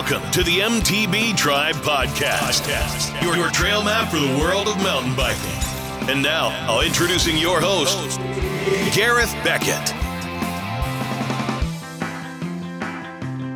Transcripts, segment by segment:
Welcome to the MTB Tribe Podcast, your, your trail map for the world of mountain biking. And now, I'll introducing your host, Gareth Beckett.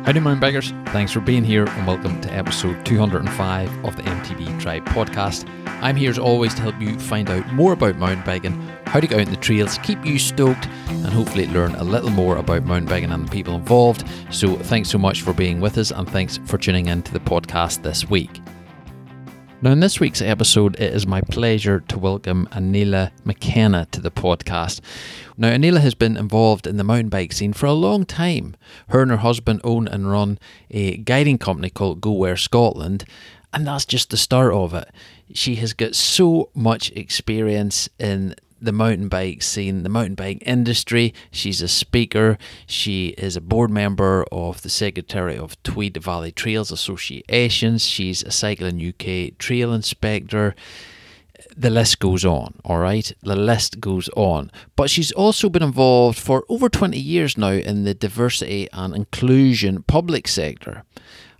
Howdy, mountain bikers. Thanks for being here and welcome to episode 205 of the MTB Tribe podcast. I'm here as always to help you find out more about mountain biking, how to get out in the trails, keep you stoked, and hopefully learn a little more about mountain biking and the people involved. So, thanks so much for being with us and thanks for tuning in to the podcast this week. Now, in this week's episode, it is my pleasure to welcome Anila McKenna to the podcast. Now, Anila has been involved in the mountain bike scene for a long time. Her and her husband own and run a guiding company called Go Where Scotland, and that's just the start of it. She has got so much experience in the mountain bike scene, the mountain bike industry. She's a speaker. She is a board member of the Secretary of Tweed Valley Trails Associations. She's a Cycling UK trail inspector. The list goes on, all right? The list goes on. But she's also been involved for over 20 years now in the diversity and inclusion public sector.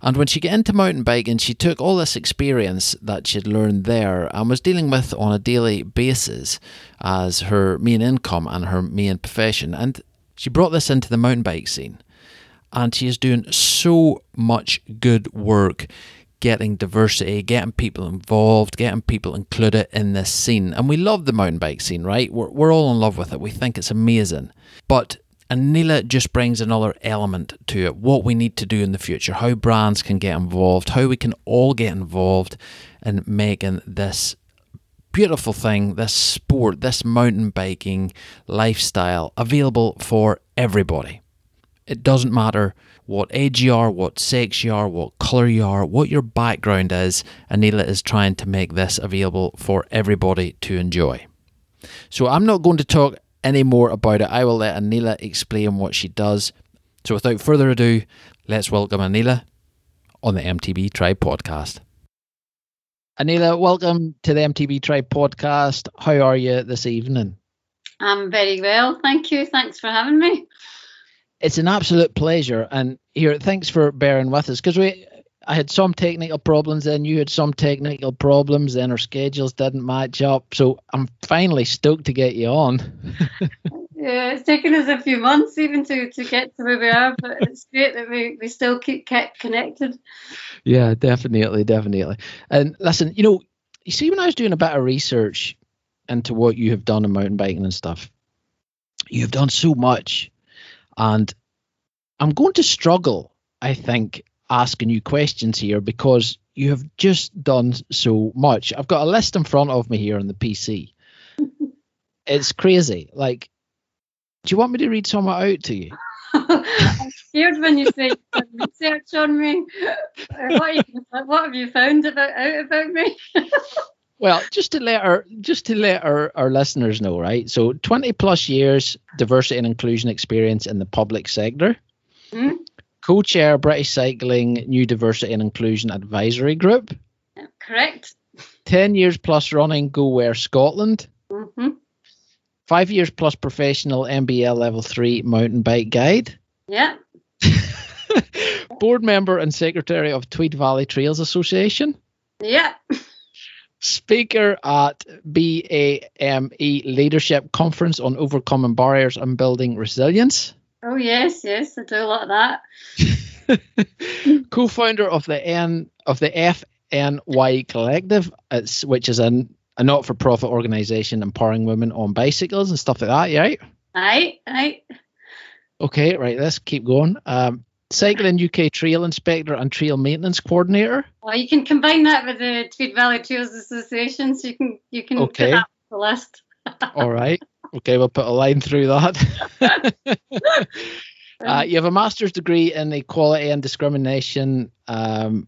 And when she got into mountain biking, she took all this experience that she'd learned there and was dealing with on a daily basis as her main income and her main profession. And she brought this into the mountain bike scene. And she is doing so much good work getting diversity, getting people involved, getting people included in this scene. And we love the mountain bike scene, right? We're, we're all in love with it. We think it's amazing. But Anila just brings another element to it what we need to do in the future, how brands can get involved, how we can all get involved in making this beautiful thing, this sport, this mountain biking lifestyle available for everybody. It doesn't matter what age you are, what sex you are, what colour you are, what your background is. Anila is trying to make this available for everybody to enjoy. So I'm not going to talk any more about it, I will let Anila explain what she does. So without further ado, let's welcome Anila on the MTB Tribe podcast. Anila, welcome to the MTB Tribe podcast. How are you this evening? I'm very well, thank you. Thanks for having me. It's an absolute pleasure. And here, thanks for bearing with us because we I had some technical problems, then you had some technical problems, then our schedules didn't match up. So I'm finally stoked to get you on. yeah, it's taken us a few months even to, to get to where we are, but it's great that we, we still keep kept connected. Yeah, definitely, definitely. And listen, you know, you see, when I was doing a bit of research into what you have done in mountain biking and stuff, you have done so much. And I'm going to struggle, I think, asking you questions here because you have just done so much. I've got a list in front of me here on the PC. it's crazy. Like, do you want me to read some out to you? I'm scared when you say research on me. What, you, what have you found about out about me? well, just to let our just to let our, our listeners know, right? So, twenty plus years diversity and inclusion experience in the public sector. Mm-hmm co-chair British Cycling New Diversity and Inclusion Advisory Group. Correct. 10 years plus running Go Where Scotland. Mm-hmm. Five years plus professional MBL level three mountain bike guide. Yeah. Board member and secretary of Tweed Valley Trails Association. Yeah. Speaker at BAME Leadership Conference on Overcoming Barriers and Building Resilience. Oh yes, yes, I do a lot of that. Co-founder of the N of the FNY Collective, which is a, a not-for-profit organisation empowering women on bicycles and stuff like that. Yeah, right? Aye, aye. Okay, right. Let's keep going. Um, Cycling UK Trail Inspector and Trail Maintenance Coordinator. Well, you can combine that with the Tweed Valley Trails Association, so you can you can okay. put that on the list. All right. Okay, we'll put a line through that. uh, you have a master's degree in equality and discrimination, um,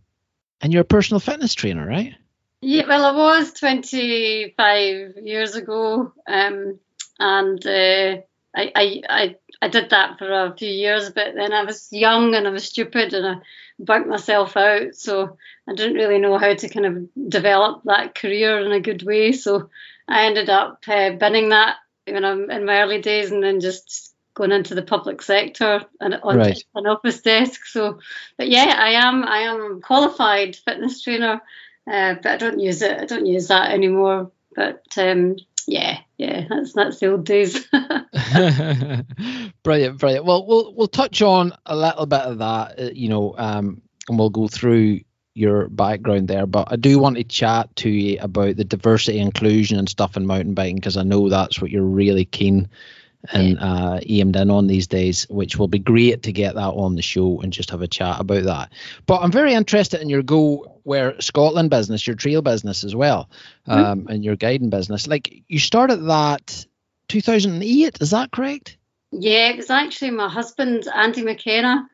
and you're a personal fitness trainer, right? Yeah, well, I was 25 years ago, um, and uh, I, I, I, I did that for a few years, but then I was young and I was stupid and I burnt myself out, so I didn't really know how to kind of develop that career in a good way. So I ended up uh, binning that when I'm in my early days, and then just going into the public sector and on Right. an office desk. So, but yeah, I am I am qualified fitness trainer, uh, but I don't use it. I don't use that anymore. But um, yeah, yeah, that's that's the old days. brilliant, brilliant. Well, we'll we'll touch on a little bit of that, uh, you know, um, and we'll go through your background there. But I do want to chat to you about the diversity, inclusion, and stuff in mountain biking because I know that's what you're really keen and uh, aimed in on these days, which will be great to get that on the show and just have a chat about that. But I'm very interested in your go where Scotland business, your trail business as well, um, and your guiding business. Like you started that 2008, is that correct? Yeah, it was actually my husband, Andy McKenna.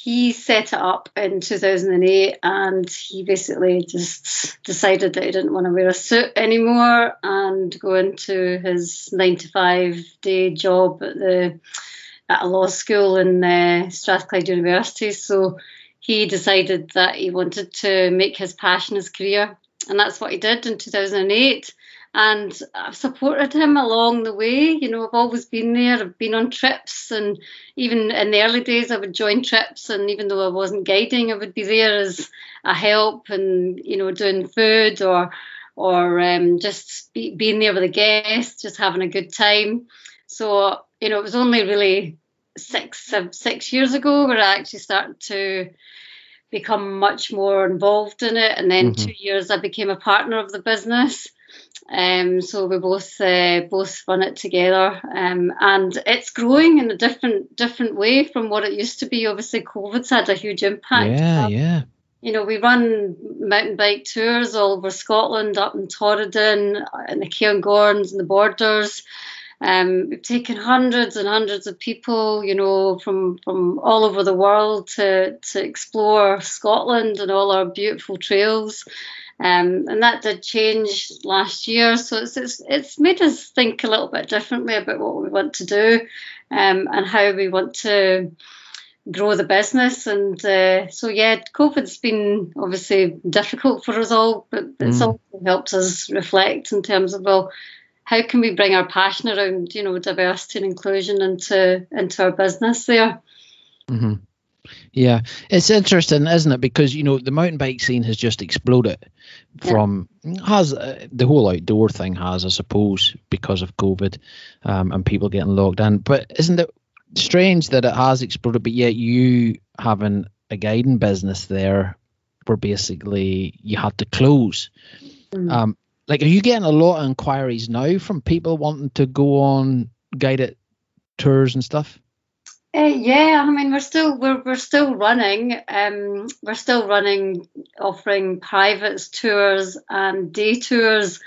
He set it up in 2008 and he basically just decided that he didn't want to wear a suit anymore and go into his nine to five day job at the at a law school in uh, Strathclyde University. So he decided that he wanted to make his passion his career, and that's what he did in 2008 and I've supported him along the way. You know, I've always been there. I've been on trips, and even in the early days, I would join trips, and even though I wasn't guiding, I would be there as a help, and you know, doing food or or um, just be, being there with the guests, just having a good time. So you know, it was only really six six years ago where I actually started to become much more involved in it, and then Mhm. two years I became a partner of the business. Um, so we both uh, both run it together, um, and it's growing in a different different way from what it used to be. Obviously, COVID's had a huge impact. Yeah, yeah. You know, we run mountain bike tours all over Scotland, up in Torridon, in the Cairngorms and the Borders. Um, we've taken hundreds and hundreds of people, you know, from from all over the world to to explore Scotland and all our beautiful trails. Um, and that did change last year, so it's, it's it's made us think a little bit differently about what we want to do, um, and how we want to grow the business. And uh, so yeah, COVID's been obviously difficult for us all, but it's Mm. also helped us reflect in terms of well, how can we bring our passion around you know diversity and inclusion into into our business there. hmm Yeah, it's interesting, isn't it? Because you know the mountain bike scene has just exploded Yeah. from has uh, the whole outdoor thing has, I suppose, because of COVID um, and people getting locked in. But isn't it strange that it has exploded? But yet you having a guiding business there, where basically you had to close. Mm. Um, like, are you getting a lot of inquiries now from people wanting to go on guided tours and stuff? Uh, yeah, I mean we're still we're we're still running. Um, we're still running, offering private tours and day tours.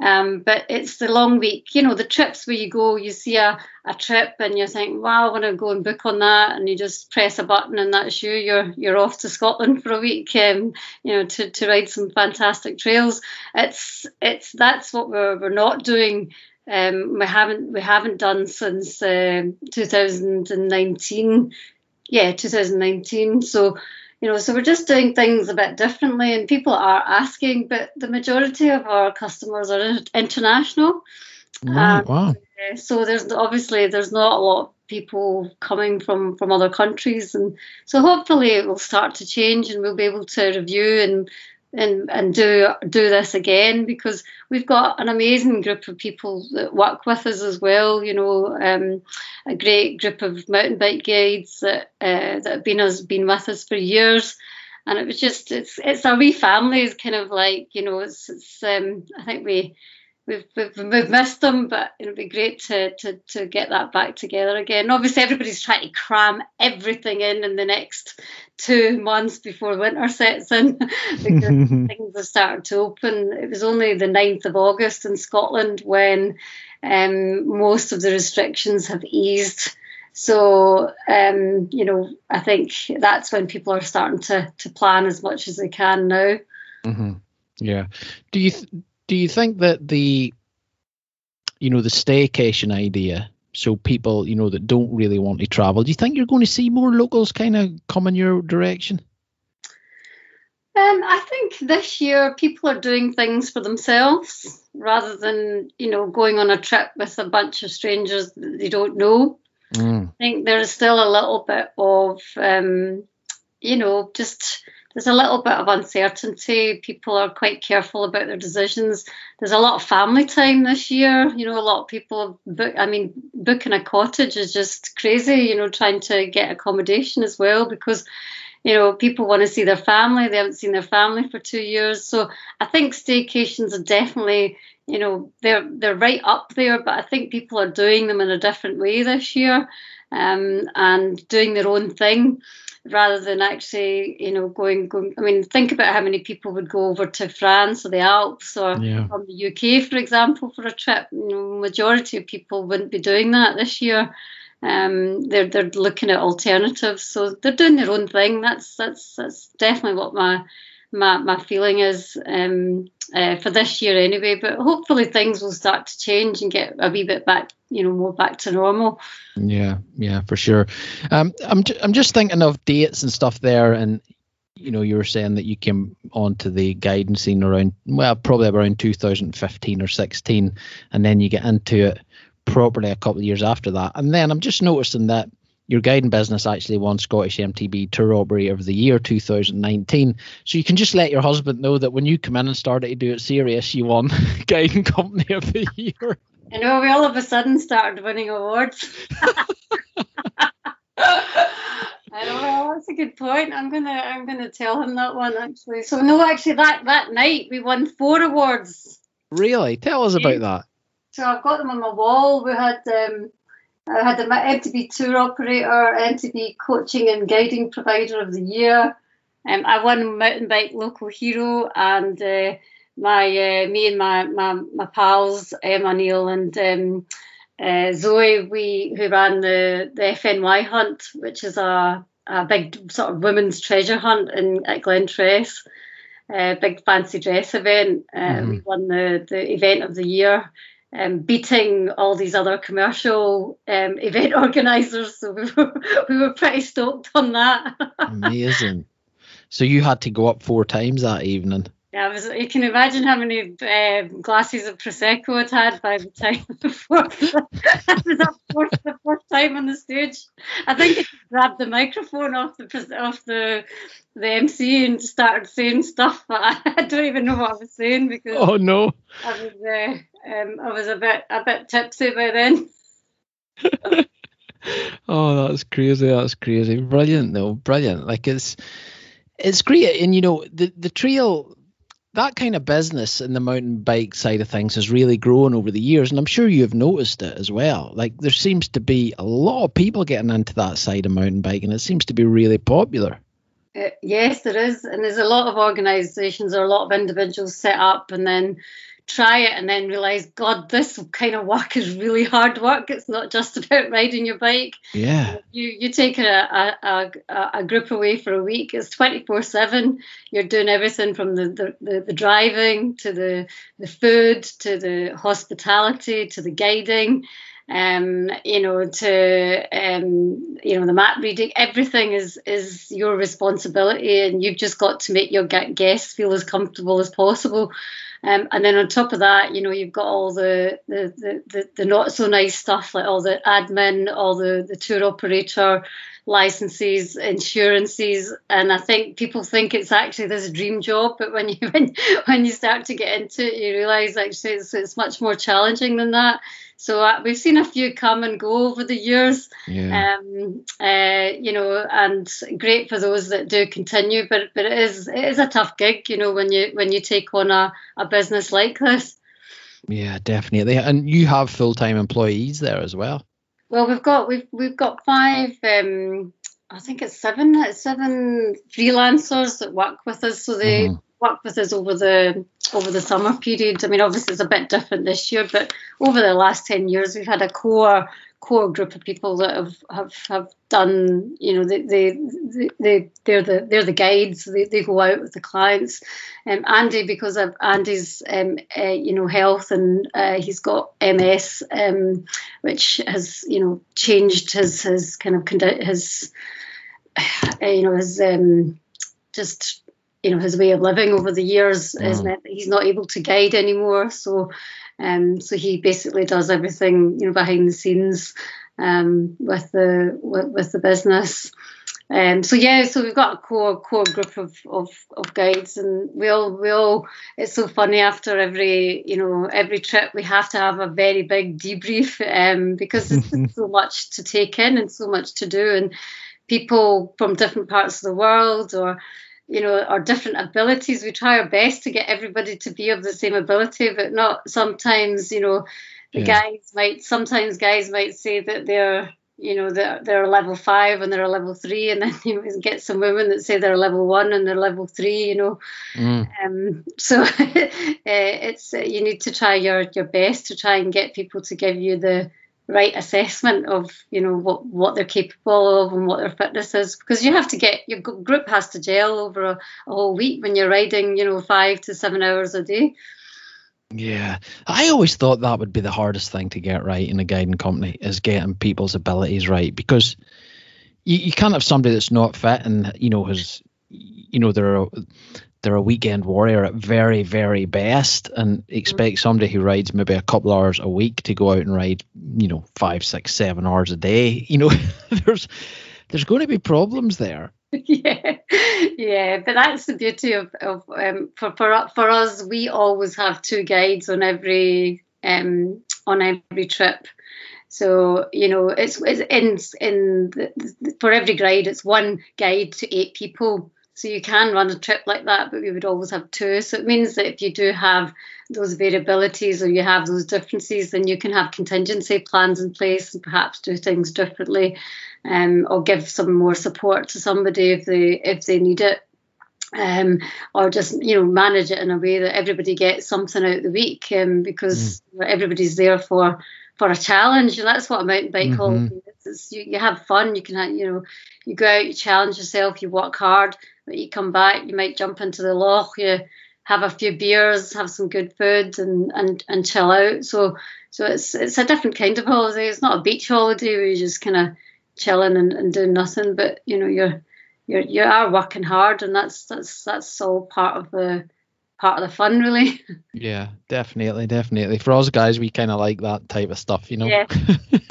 Um, but it's the long week, you know, the trips where you go, you see a, a trip and you think, wow, I want to go and book on that, and you just press a button and that's you. You're you're off to Scotland for a week, um, you know, to, to ride some fantastic trails. It's it's that's what we're we're not doing um, we haven't we haven't done since um 2019 yeah 2019 so you know so we're just doing things a bit differently and people are asking but the majority of our customers are international. Right, Um, wow. uh, so there's obviously there's not a lot of people coming from from other countries. And so hopefully it will start to change and we'll be able to review and and and do do this again because we've got an amazing group of people that work with us as well you know um, a great group of mountain bike guides that uh, that have been us been with us for years. And it was just it's it's a wee family is kind of like you know it's it's um I think we we've, we've, we've missed them, but it'll be great to, to, to get that back together again. Obviously, everybody's trying to cram everything in in the next two months before winter sets in because things have started to open. It was only the 9th of August in Scotland when um, most of the restrictions have eased. So, um, you know, I think that's when people are starting to, to plan as much as they can now. hmm Yeah. Do you th- do you think that the you know the staycation idea, so people you know that don't really want to travel, do you think you're going to see more locals kind of come in your direction? Um, I think this year people are doing things for themselves rather than, you know, going on a trip with a bunch of strangers that they don't know. Mm. think there's still a little bit of, um, you know, just there's a little bit of uncertainty. People are quite careful about their decisions. There's a lot of family time this year. You know, a lot of people book. I mean, booking a cottage is just crazy. You know, trying to get accommodation as well because you know, people want to see their family. They haven't seen their family for two years. So I think staycations are definitely, you know, they're they're right up there. But I think people are doing them in a different way this year, um, and doing their own thing rather than actually, you know, going going. I mean, think about how many people would go over to France or the Alps or yeah. from the UK, for example, for a trip. You know, majority of people wouldn't be doing that this year um, they're they're looking at alternatives. So they're doing their own thing. That's that's that's definitely what my my my feeling is um, uh, for this year anyway. But hopefully things will start to change and get a wee bit back, you know, more back to normal. Yeah, yeah, for sure. Um, I'm I'm just thinking of dates and stuff there, and you know, you were saying that you came onto the guiding scene around well, probably around 2015 or 16, and then you get into it properly a couple of years after that. And then I'm just noticing that your guiding business actually won Scottish MTB Tour Operator of the Year 2019. So you can just let your husband know that when you come in and started to do it serious, you won Guiding Company of the Year. You know, we all of a sudden started winning awards. I don't know. That's a good point. I'm gonna I'm gonna tell him that one actually. So no, actually that that night we won four awards. Really? Tell us about that. So I've got them on my wall. We had um, I had the MTB tour operator, MTB coaching and guiding provider of the year. Um, I won mountain bike local hero, and uh, my uh, me and my my, my pals Emma Neil and um, uh, Zoe, we who ran the the FNY hunt, which is a a big sort of women's treasure hunt in at Glentress, a big fancy dress event. mm We won the the event of the year um, beating all these other commercial um, event organisers. So we were, we were pretty stoked on that. Amazing. So you had to go up four times that evening. Yeah, was, you can imagine how many uh, glasses of prosecco I'd had by the time before I was up for the first time on the stage. I think I grabbed the microphone off the off the the MC and started saying stuff, but I, don't even know what I was saying because oh no, I was uh, um, I was a bit a bit tipsy by then. oh, that's crazy! That's crazy! Brilliant, though, brilliant. Like it's it's great, and you know the the trail that kind of business in the mountain bike side of things has really grown over the years, and I'm sure you've noticed it as well. Like there seems to be a lot of people getting into that side of mountain biking. It seems to be really popular. Uh, yes, there is, and there's a lot of organisations or a lot of individuals set up and then try it and then realize, God, this kind of work is really hard work. It's not just about riding your bike. Yeah. You you take a a, a, a group away for a week. It's twenty four seven. You're doing everything from the, the, the, the driving to the the food to the hospitality to the guiding um, you know, to um, you know, the map reading, everything is is your responsibility, and you've just got to make your guests feel as comfortable as possible. Um, and then on top of that, you know, you've got all the the, the, the, the not so nice stuff like all the admin, all the, the tour operator licenses, insurances, and I think people think it's actually this dream job, but when you when, when you start to get into it, you realise actually it's, it's much more challenging than that. So uh, we've seen a few come and go over the years, yeah. um, uh, you know, and great for those that do continue. But but it is it is a tough gig, you know, when you when you take on a, a business like this. Yeah, definitely. And you have full time employees there as well. Well, we've got we've we've got five. Um, I think it's seven seven freelancers that work with us. So they mm-hmm worked with us over the over the summer period. I mean, obviously it's a bit different this year, but over the last ten years, we've had a core core group of people that have have, have done. You know, they they, they they're the they're the guides. They, they go out with the clients. Um, Andy, because of Andy's um, uh, you know health and uh, he's got MS, um, which has you know changed his his kind of his uh, you know his um, just you know his way of living over the years mm. meant that he's not able to guide anymore. So, um, so he basically does everything you know behind the scenes. um, with the with, with the business. Um, so yeah, so we've got a core core group of, of, of guides, and we all we all. It's so funny after every you know every trip we have to have a very big debrief um, because there's so much to take in and so much to do, and people from different parts of the world or you know our different abilities. We try our best to get everybody to be of the same ability, but not sometimes you know the yeah. guys might sometimes guys might say that they're you know they're, they're a level five and they're a level three and then you get some women that say they're level one and they're level three you know mm. um, so uh, it's uh, you need to try your your best to try and get people to give you the right assessment of you know what what they're capable of and what their fitness is. Because you have to get your group has to gel over a, a whole week when you're riding you know five to seven hours a day. Yeah, I always thought that would be the hardest thing to get right in a guiding company is getting people's abilities right. Because you, you can't have somebody that's not fit and you know has you know they're a, they're a weekend warrior at very very best and expect somebody who rides maybe a couple hours a week to go out and ride you know five six seven hours a day you know there's there's going to be problems there yeah, yeah, but that's the beauty of, of um, for for for us. We always have two guides on every um, on every trip. So you know, it's, it's in in the, for every guide, it's one guide to eight people. So you can run a trip like that, but we would always have two. So it means that if you do have those variabilities or you have those differences, then you can have contingency plans in place and perhaps do things differently um, or give some more support to somebody if they if they need it. Um, or just you know manage it in a way that everybody gets something out of the week um, because mm. everybody's there for for a challenge and that's what a mountain bike mm-hmm. holiday is you, you have fun you can you know you go out you challenge yourself you work hard but you come back you might jump into the loch you have a few beers have some good food and and, and chill out so so it's it's a different kind of holiday it's not a beach holiday where you're just kind of chilling and, and doing nothing. But you know, you're you're you are working hard, and that's that's that's all part of the part of the fun, really. Yeah, definitely, definitely. For us guys, we kind of like that type of stuff, you know. Yeah,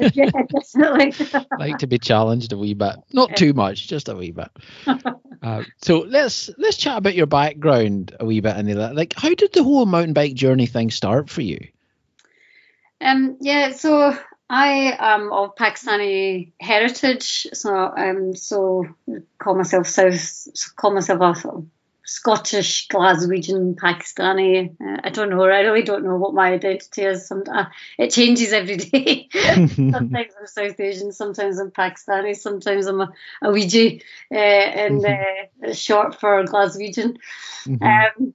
yeah definitely. like to be challenged a wee bit, not yeah. too much, just a wee bit. Uh, so let's let's chat about your background a wee bit, Anila. Like, how did the whole mountain bike journey thing start for you? Um, yeah, so I am of Pakistani heritage, so um, so call myself South, call myself a Scottish, Glaswegian, Pakistani. Uh, I don't know. I really don't know what my identity is. Some, uh, it changes every day. sometimes I'm South Asian, sometimes I'm Pakistani, sometimes I'm a, a Weegie, uh, and mm-hmm. uh, short for Glaswegian. Mm-hmm. Um,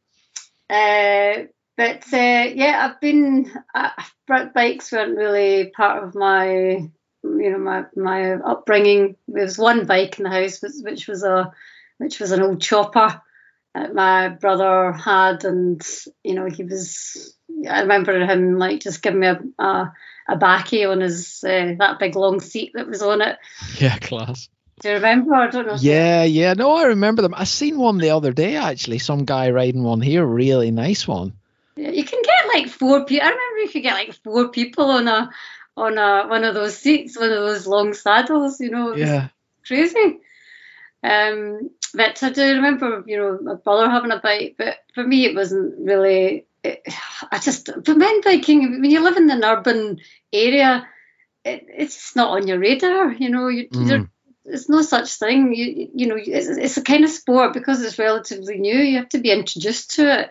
uh, but uh, yeah, I've been uh, bikes weren't really part of my you know my my upbringing. There was one bike in the house, which, which was a which was an old chopper my brother had, and you know he was. I remember him like just giving me a a, a backy on his uh, that big long seat that was on it. Yeah, class. Do you remember? I don't know. Yeah, yeah. No, I remember them. I seen one the other day actually. Some guy riding one here, really nice one. Yeah, You can get like four people. I remember you could get like four people on a on a one of those seats, one of those long saddles. You know, yeah, crazy. Um, but I do remember, you know, my brother having a bike, but for me it wasn't really. It, I just for men biking when you live in an urban area, it, it's not on your radar. You know, you, mm. there's no such thing. You you know, it's, it's a kind of sport because it's relatively new. You have to be introduced to it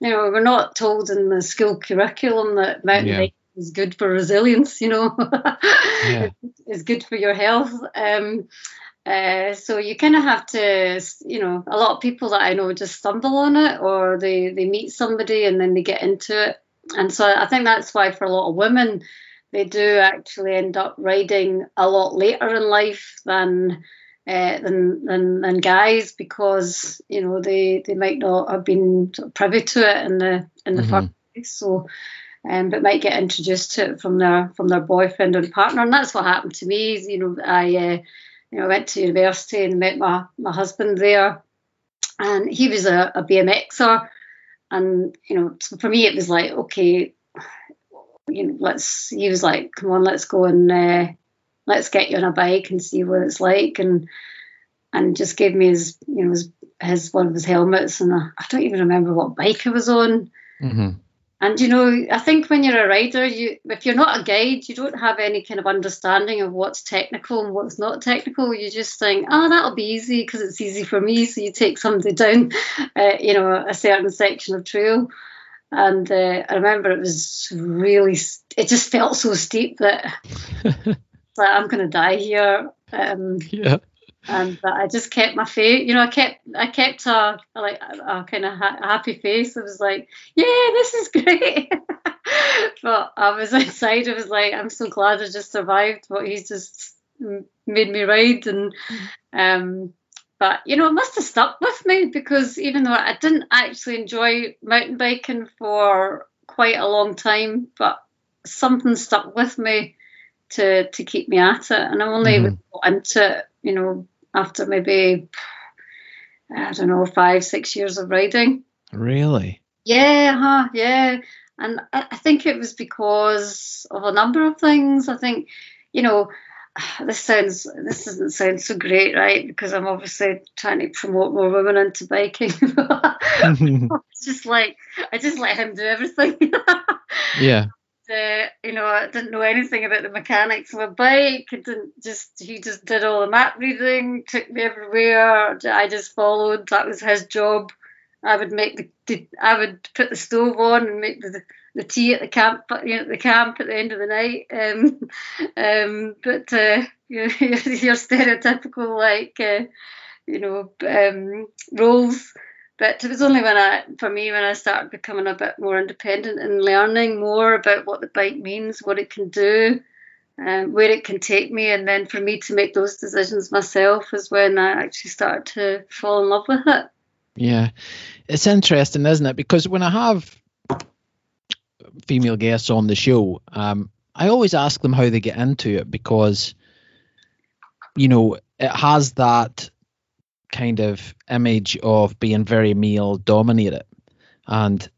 you know, we're not told in the school curriculum that mountain yeah. biking is good for resilience, you know, yeah. it's good for your health. Um, uh, so you kind of have to, you know, a lot of people that I know just stumble on it or they, they meet somebody and then they get into it. And so I think that's why for a lot of women, they do actually end up riding a lot later in life than uh, than, than than guys because you know they they might not have been privy to it in the in the mm-hmm. first place. So, um, but might get introduced to it from their from their boyfriend and partner, and that's what happened to me. You know, I uh, you know I went to university and met my my husband there, and he was a, a BMXer, and you know for me it was like okay, you know let's he was like come on let's go and uh, let's get you on a bike and see what it's like and and just gave me his you know his, his one of his helmets and I, I don't even remember what bike I was on. Mm-hmm. And you know, I think when you're a rider, you if you're not a guide, you don't have any kind of understanding of what's technical and what's not technical. You just think, oh, that'll be easy because it's easy for me. So you take somebody down, uh, you know, a certain section of trail. And uh, I remember it was really, it just felt so steep that like I'm going to die here. Um, yeah and but I just kept my face. You know, I kept I kept a, a like a, a kind of ha- happy face. I was like, yeah, this is great. but I was inside. I was like, I'm so glad I just survived what he's just made me ride. And um, but you know, it must have stuck with me because even though I didn't actually enjoy mountain biking for quite a long time, but something stuck with me to to keep me at it. And I only mm-hmm. got into it, you know, after maybe I don't know five six years of riding. Really? Yeah, huh, yeah. And I, I think it was because of a number of things. I think, you know, this sounds this doesn't sound so great, right? Because I'm obviously trying to promote more women into biking. it's just like I just let him do everything. yeah uh, you know, I didn't know anything about the mechanics of a bike. Didn't just he just did all the map reading, took me everywhere. I just followed. That was his job. I would make the, I would put the stove on and make the the tea at the camp, you know, at the camp at the end of the night. Um, um, but uh, you know, your stereotypical like uh, you know um, roles but it was only when I, for me, when I started becoming a bit more independent and learning more about what the bike means, what it can do, um, where it can take me, and then for me to make those decisions myself is when I actually started to fall in love with it. Yeah, it's interesting, isn't it? Because when I have female guests on the show, um, I always ask them how they get into it because, you know, it has that kind of image of being very male dominated. And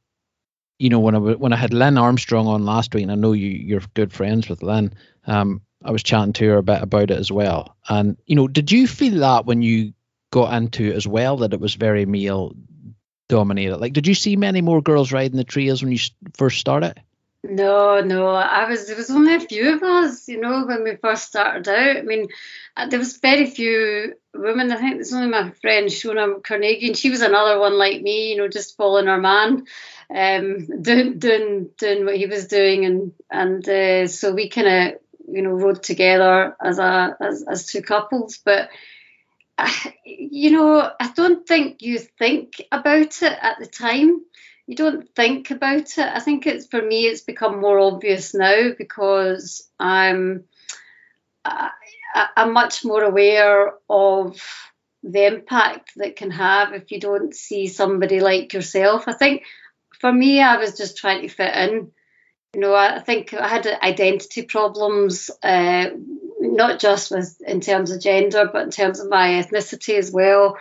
you know, when I when I had Lynn Armstrong on last week, and I know you you're good friends with Lynn, um, I was chatting to her a bit about it as well. And you know, did you feel that when you got into it as well that it was very male dominated? Like, did you see many more girls riding the trails when you first started? No, no. I was there was only a few of us, you know, when we first started out. I mean, uh, there was very few women. I think there's only my friend Shona Carnegie, and she was another one like me, you know, just following her man, um, doing doing doing what he was doing, and and uh, so we kind of you know rode together as a as, as two couples, but. You know, I don't think you think about it at the time you don't think about it. I think it's for me, it's become more obvious now because I'm I, I'm much more aware of the impact that can have if you don't see somebody like yourself. I think for me, I was just trying to fit in. You know, I, think I had identity problems, uh, not just with in terms of gender, but in terms of my ethnicity as well,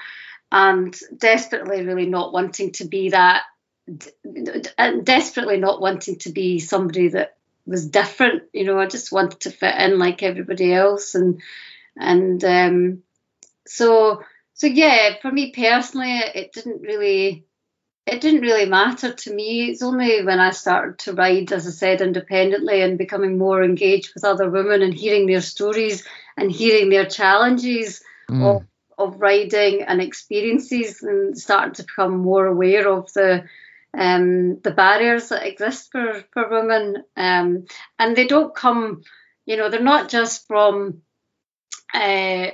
and desperately really not wanting to be that and desperately not wanting to be somebody that was different. You know, I just wanted to fit in like everybody else, and and um, so so yeah. For me personally, it didn't really it didn't really matter to me. It's only when I started to ride, as I said, independently and becoming more engaged with other women and hearing their stories and hearing their challenges mm. of of riding and experiences and started to become more aware of the um, the barriers that exist for, for women. Um, and they don't come, you know, they're not just from uh,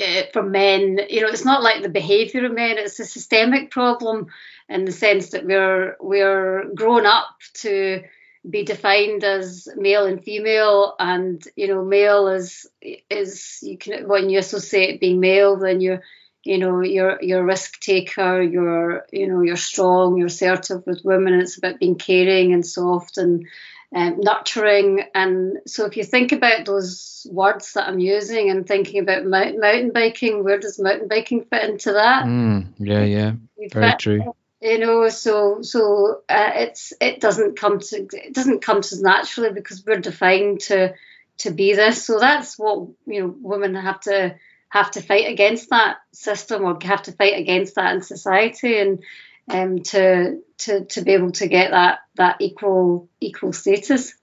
uh, from men. You know, it's not like the behaviour of men. It's a systemic problem in the sense that we're we're grown up to be defined as male and female, and you know, male is is you can when you associate being male, then you're you know you're you're a risk taker you're you know you're strong you're assertive with women it's about being caring and soft and um, nurturing. And so if you think about those words that i'm using and thinking about mountain, mountain biking where does mountain biking fit into that? Mm, yeah yeah. Very fit, true. You know so so uh, it's it doesn't come to it doesn't come to naturally because we're defined to to be this. So that's what you know women have to have to fight against that system or have to fight against that in society and um, to to to be able to get that that equal equal status.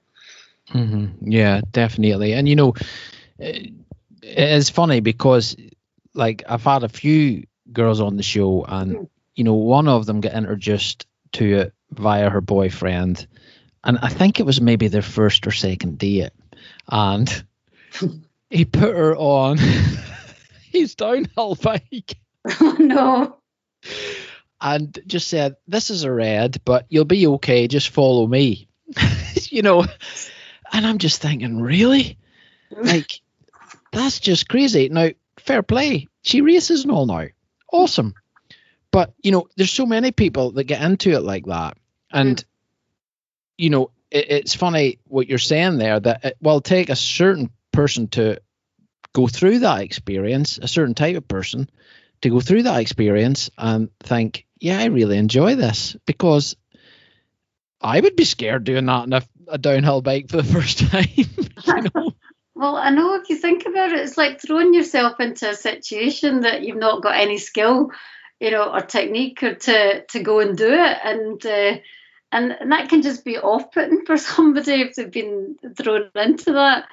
Mm-hmm. Yeah, definitely. And you know, it's funny because like I've had a few girls on the show, and mm. you know, one of them got introduced to it via her boyfriend, and I think it was maybe their first or second date, and he put her on his downhill bike. Oh no. And just said, This is a red, but you'll be okay. Just follow me. you know, and I'm just thinking, Really? Like, that's just crazy. Now, fair play. She races and all now. Awesome. But, you know, there's so many people that get into it like that. And, mm. you know, it, it's funny what you're saying there that it will take a certain person to go through that experience, a certain type of person to go through that experience and think, yeah, I really enjoy this because I would be scared doing that on a, a downhill bike for the first time. you know? Well, I know if you think about it, it's like throwing yourself into a situation that you've not got any skill, you know, or technique or to to go and do it, and uh, and, and that can just be off-putting for somebody if they've been thrown into that.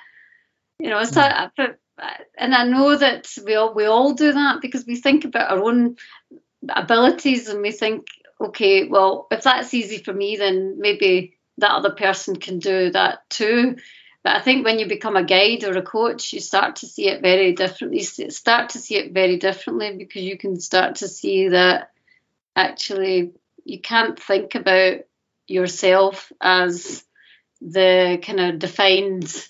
You know, so mm. And I know that we all we all do that because we think about our own abilities and we think, okay, well, if that's easy for me, then maybe that other person can do that too. But I think when you become a guide or a coach, you start to see it very differently. You start to see it very differently because you can start to see that actually you can't think about yourself as the kind of defined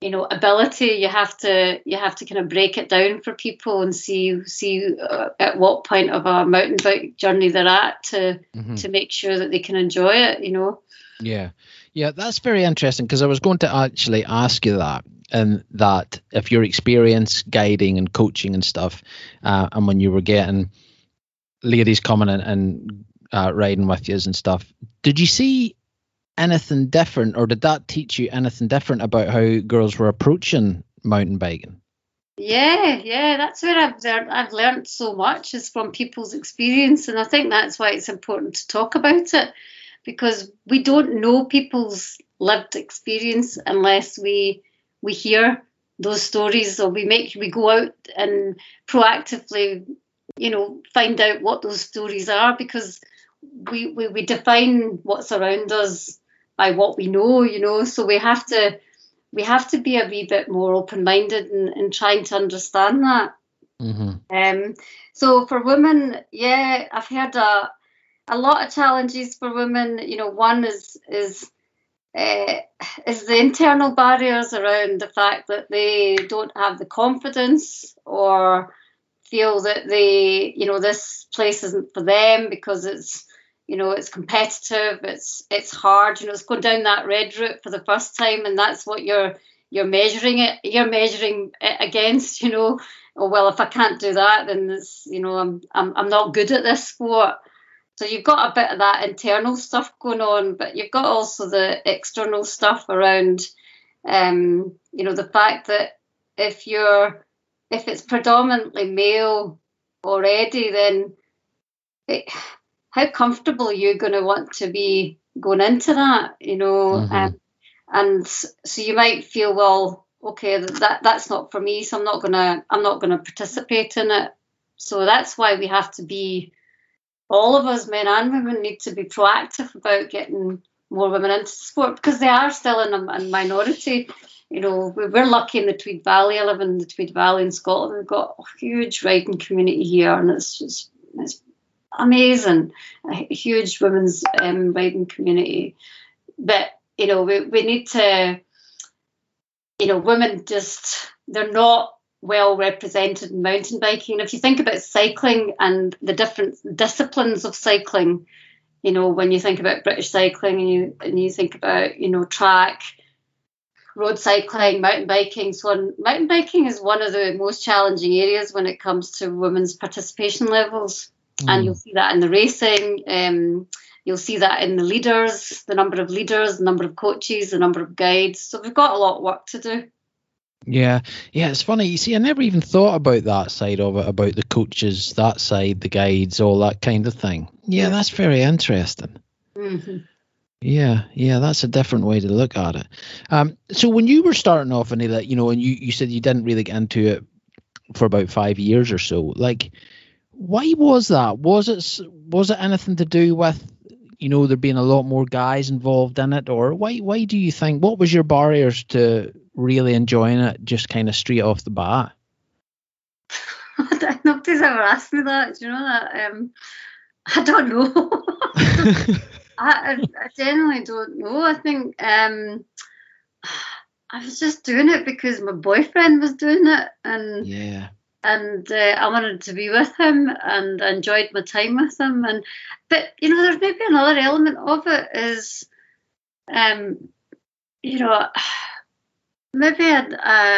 you know ability you have to you have to kind of break it down for people and see see uh, at what point of a mountain bike journey they're at to mm-hmm. to make sure that they can enjoy it you know yeah yeah, that's very interesting because I was going to actually ask you that. And that if your experience guiding and coaching and stuff, uh, and when you were getting ladies coming in and uh, riding with you and stuff, did you see anything different, or did that teach you anything different about how girls were approaching mountain biking? Yeah, yeah, that's where I've learned. I've learned so much is from people's experience, and I think that's why it's important to talk about it because we don't know people's lived experience unless we we hear those stories or we make we go out and proactively you know find out what those stories are because we, we we define what's around us by what we know you know so we have to we have to be a wee bit more open-minded and, and trying to understand that mm-hmm. um so for women yeah i've heard a a lot of challenges for women. You know, one is is uh, is the internal barriers around the fact that they don't have the confidence or feel that they, you know, this place isn't for them because it's, you know, it's competitive, it's it's hard. You know, it's going down that red route for the first time, and that's what you're you're measuring it. You're measuring it against. You know, oh well, if I can't do that, then it's, you know, I'm I'm I'm not good at this sport. So you've got a bit of that internal stuff going on, but you've got also the external stuff around, um, you know, the fact that if you're if it's predominantly male already, then it, how comfortable you're going to want to be going into that, you know? Mm-hmm. Um, and so you might feel, well, okay, that that's not for me, so I'm not gonna I'm not gonna participate in it. So that's why we have to be all of us, men and women, need to be proactive about getting more women into sport because they are still in a, a minority. You know, we're lucky in the Tweed Valley. I live in the Tweed Valley in Scotland. We've got a huge riding community here, and it's just it's amazing. A huge women's um, riding community. But you know, we, we need to, you know, women just they're not well represented in mountain biking. If you think about cycling and the different disciplines of cycling, you know, when you think about British cycling and you and you think about, you know, track, road cycling, mountain biking, so on. Mountain biking is one of the most challenging areas when it comes to women's participation levels. Mm. And you'll see that in the racing. Um, you'll see that in the leaders, the number of leaders, the number of coaches, the number of guides. So we've got a lot of work to do. Yeah, yeah, it's funny. You see, I never even thought about that side of it, about the coaches, that side, the guides, all that kind of thing. Yeah, that's very interesting. hmm Yeah, yeah, that's a different way to look at it. Um, so when you were starting off, Anila, you know, and you, you said you didn't really get into it for about five years or so. Like, why was that? Was it was it anything to do with, you know, there being a lot more guys involved in it, or why why do you think? What was your barriers to really enjoying it, just kind of straight off the bat? Nobody's ever asked me that. Do you know that? Um, I don't know. I, I, genuinely don't know. I think um, I was just doing it because my boyfriend was doing it, and yeah, and uh, I wanted to be with him, and I enjoyed my time with him. And but you know, there's maybe another element of it is, um, you know, maybe I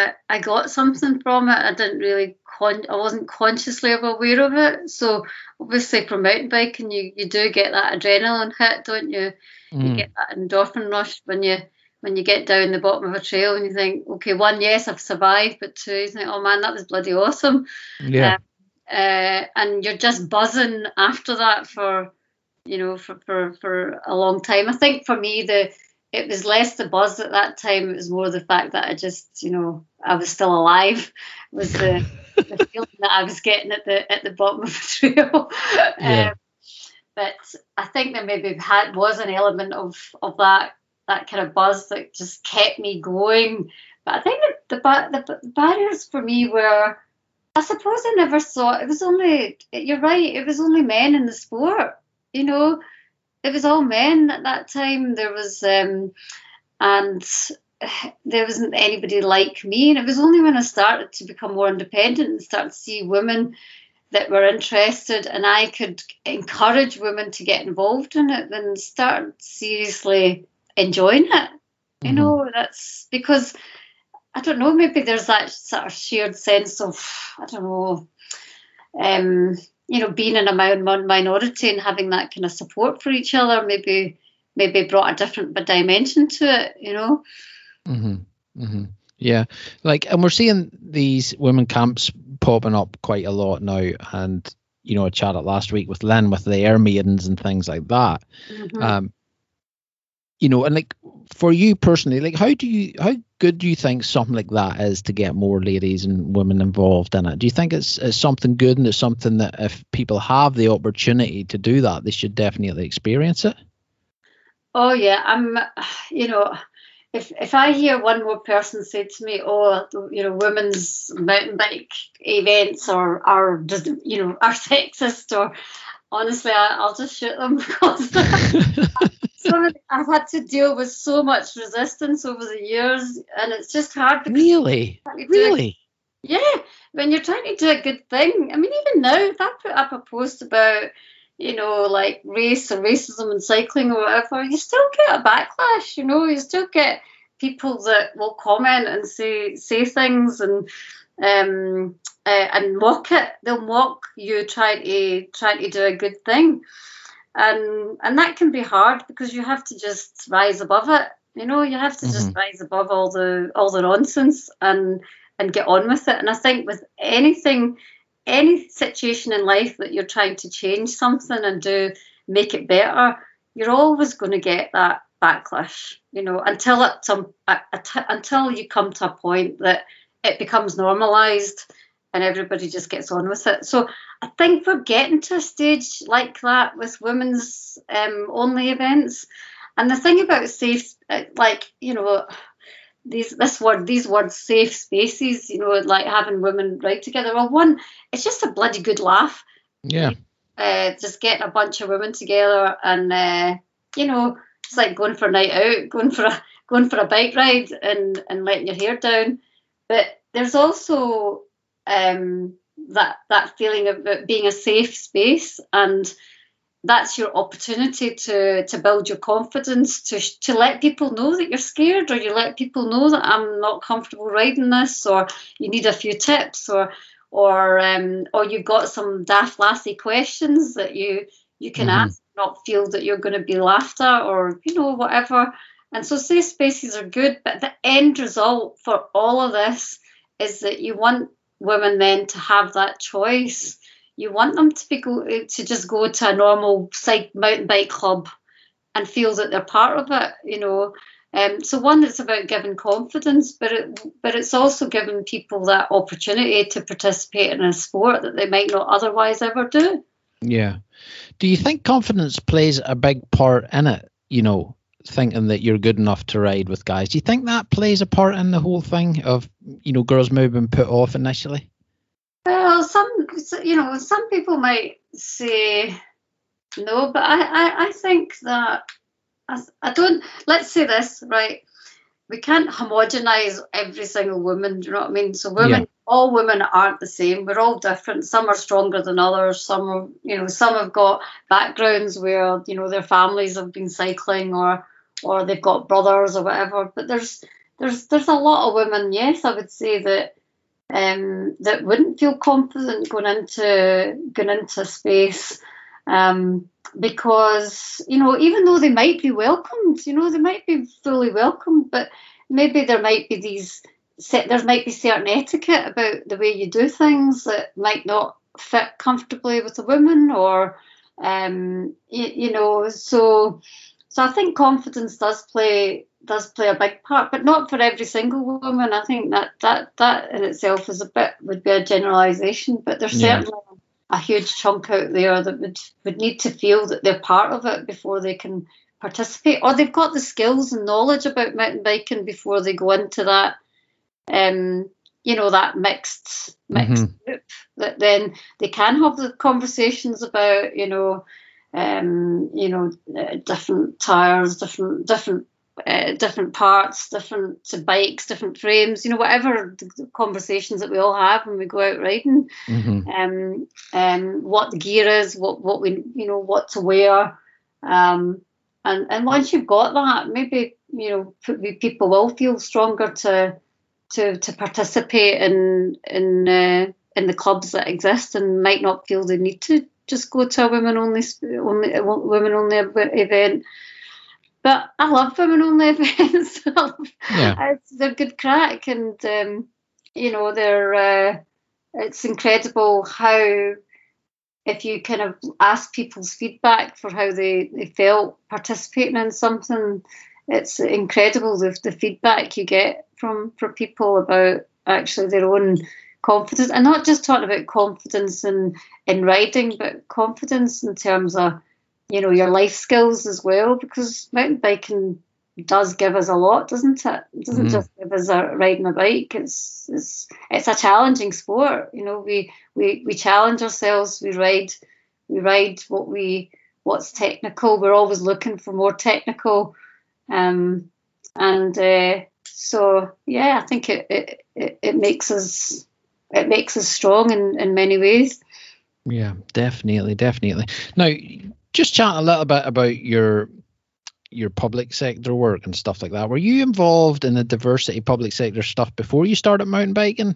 uh, I got something from it. I didn't really con- I wasn't consciously aware of it. So obviously from mountain biking, you you do get that adrenaline hit, don't you? You Mm. get that endorphin rush when you when you get down the bottom of a trail and you think, okay, one, yes, I've survived, but two, you think, oh man, that was bloody awesome. yeah, Uh, and you're just buzzing after that for, you know, for, for, for a long time. I think for me, the it was less the buzz at that time. It was more the fact that I just, you know, I was still alive. Was the, the feeling that I was getting at the at the bottom of the trail. Yeah. Um, but I think there maybe had was an element of of that that kind of buzz that just kept me going. But I think the the, the barriers for me were, I suppose I never saw, it was only. You're right. It was only men in the sport. You know, it was all men at that time. There was, um, and there wasn't anybody like me. And it was only when I started to become more independent and start to see women that were interested and I could encourage women to get involved in it then start seriously enjoying it. You Mhm. know, that's because I don't know, maybe there's that sort of shared sense of I don't know, um, you know, being in a min- min- minority and having that kind of support for each other maybe maybe brought a different dimension to it, you know. Mm-hmm. Mm-hmm. Yeah, like, and we're seeing these women camps popping up quite a lot now. And you know, I chatted last week with Lynn with the Air Maidens and things like that. Mhm. Um, you know, and like for you personally, like, how do you, how good do you think something like that is to get more ladies and women involved in it? Do you think it's, it's something good and it's something that if people have the opportunity to do that, they should definitely experience it? Oh yeah, I'm. You know, if if I hear one more person say to me, "Oh, you know, women's mountain bike events are are just you know are sexist," or honestly, I, I'll just shoot them because of, I've had to deal with so much resistance over the years, and it's just hard. really, you're trying to do- really. yeah, when you're trying to do a good thing. I mean, even now, if I put up a post about, you know, like race or racism and cycling or whatever, you still get a backlash. You know, you still get people that will comment and say say things and um uh, and mock it. They'll mock you trying to trying to do a good thing, and and that can be hard because you have to just rise above it. You know, you have to just mm-hmm. rise above all the all the nonsense and and get on with it. And I think with anything, any situation in life that you're trying to change something and do make it better, you're always going to get that backlash. You know, until at some until you come to a point that it becomes normalized and everybody just gets on with it. So I think we're getting to a stage like that with women's um, only events. And the thing about safe, uh, like you know, these this word these words safe spaces you know like having women ride together well one it's just a bloody good laugh Yeah. uh, just getting a bunch of women together and uh, you know it's like going for a night out going for a going for a bike ride and and letting your hair down but there's also um that that feeling of being a safe space and that's your opportunity to to build your confidence to to let people know that you're scared or you let people know that I'm not comfortable riding this or you need a few tips or or um or you've got some daft lassie questions that you you can Mhm. ask not feel that you're going to be laughed at or you know whatever And so safe spaces are good, but the end result for all of this is that you want women then to have that choice. You want them to be go, to just go to a normal side mountain bike club and feel that they're part of it, you know. Um, so one, it's about giving confidence, but it, but it's also giving people that opportunity to participate in a sport that they might not otherwise ever do. Yeah. Do you think confidence plays a big part in it? You know, thinking that you're good enough to ride with guys. Do you think that plays a part in the whole thing of you know girls moving put off initially? Well, some you know some people might say no, but I I, I think that I, I don't. Let's say this right. We can't homogenize every single woman. Do you know what I mean? So women, yeah. all women aren't the same. We're all different. Some are stronger than others. Some are, you know, some have got backgrounds where you know their families have been cycling or or they've got brothers or whatever. But there's there's there's a lot of women, yes, I would say that um, that wouldn't feel confident going into going into space um, because you know even though they might be welcomed, you know they might be fully welcomed, but maybe there might be these set there might be certain etiquette about the way you do things that might not fit comfortably with a woman or um, you, you know so so I think confidence does play does play a big part, but not for every single woman. I think that that that in itself is a bit would be a generalisation, but there's yeah. certainly a huge chunk out there that would would need to feel that they're part of it before they can participate, or they've got the skills and knowledge about mountain biking before they go into that. Um, you know that mixed mixed mm-hmm. group that then they can have the conversations about you know um, you know, uh, different tires, different different uh, different parts, different bikes, different frames, you know, whatever the conversations that we all have when we go out riding, mm-hmm. um, um, what the gear is, what what we, you know, what to wear, um, and and once you've got that, maybe you know, people will feel stronger to to to participate in in uh, in the clubs that exist and might not feel the need to just go to a women only only women only event. But I love women only events. yeah. they're good crack, and um, you know they're. Uh, it's incredible how if you kind of ask people's feedback for how they, they felt participating in something, it's incredible the, the feedback you get from from people about actually their own confidence and not just talking about confidence in in riding but confidence in terms of you know your life skills as well because mountain biking does give us a lot doesn't it it doesn't mm. just give us a riding a bike it's it's it's a challenging sport you know we we we challenge ourselves we ride we ride what we what's technical we're always looking for more technical um and uh, so yeah i think it, it it, it makes us it makes us strong in, in many ways. Yeah, definitely, definitely. Now, just chat a little bit about your your public sector work and stuff like that. Were you involved in the diversity public sector stuff before you started mountain biking?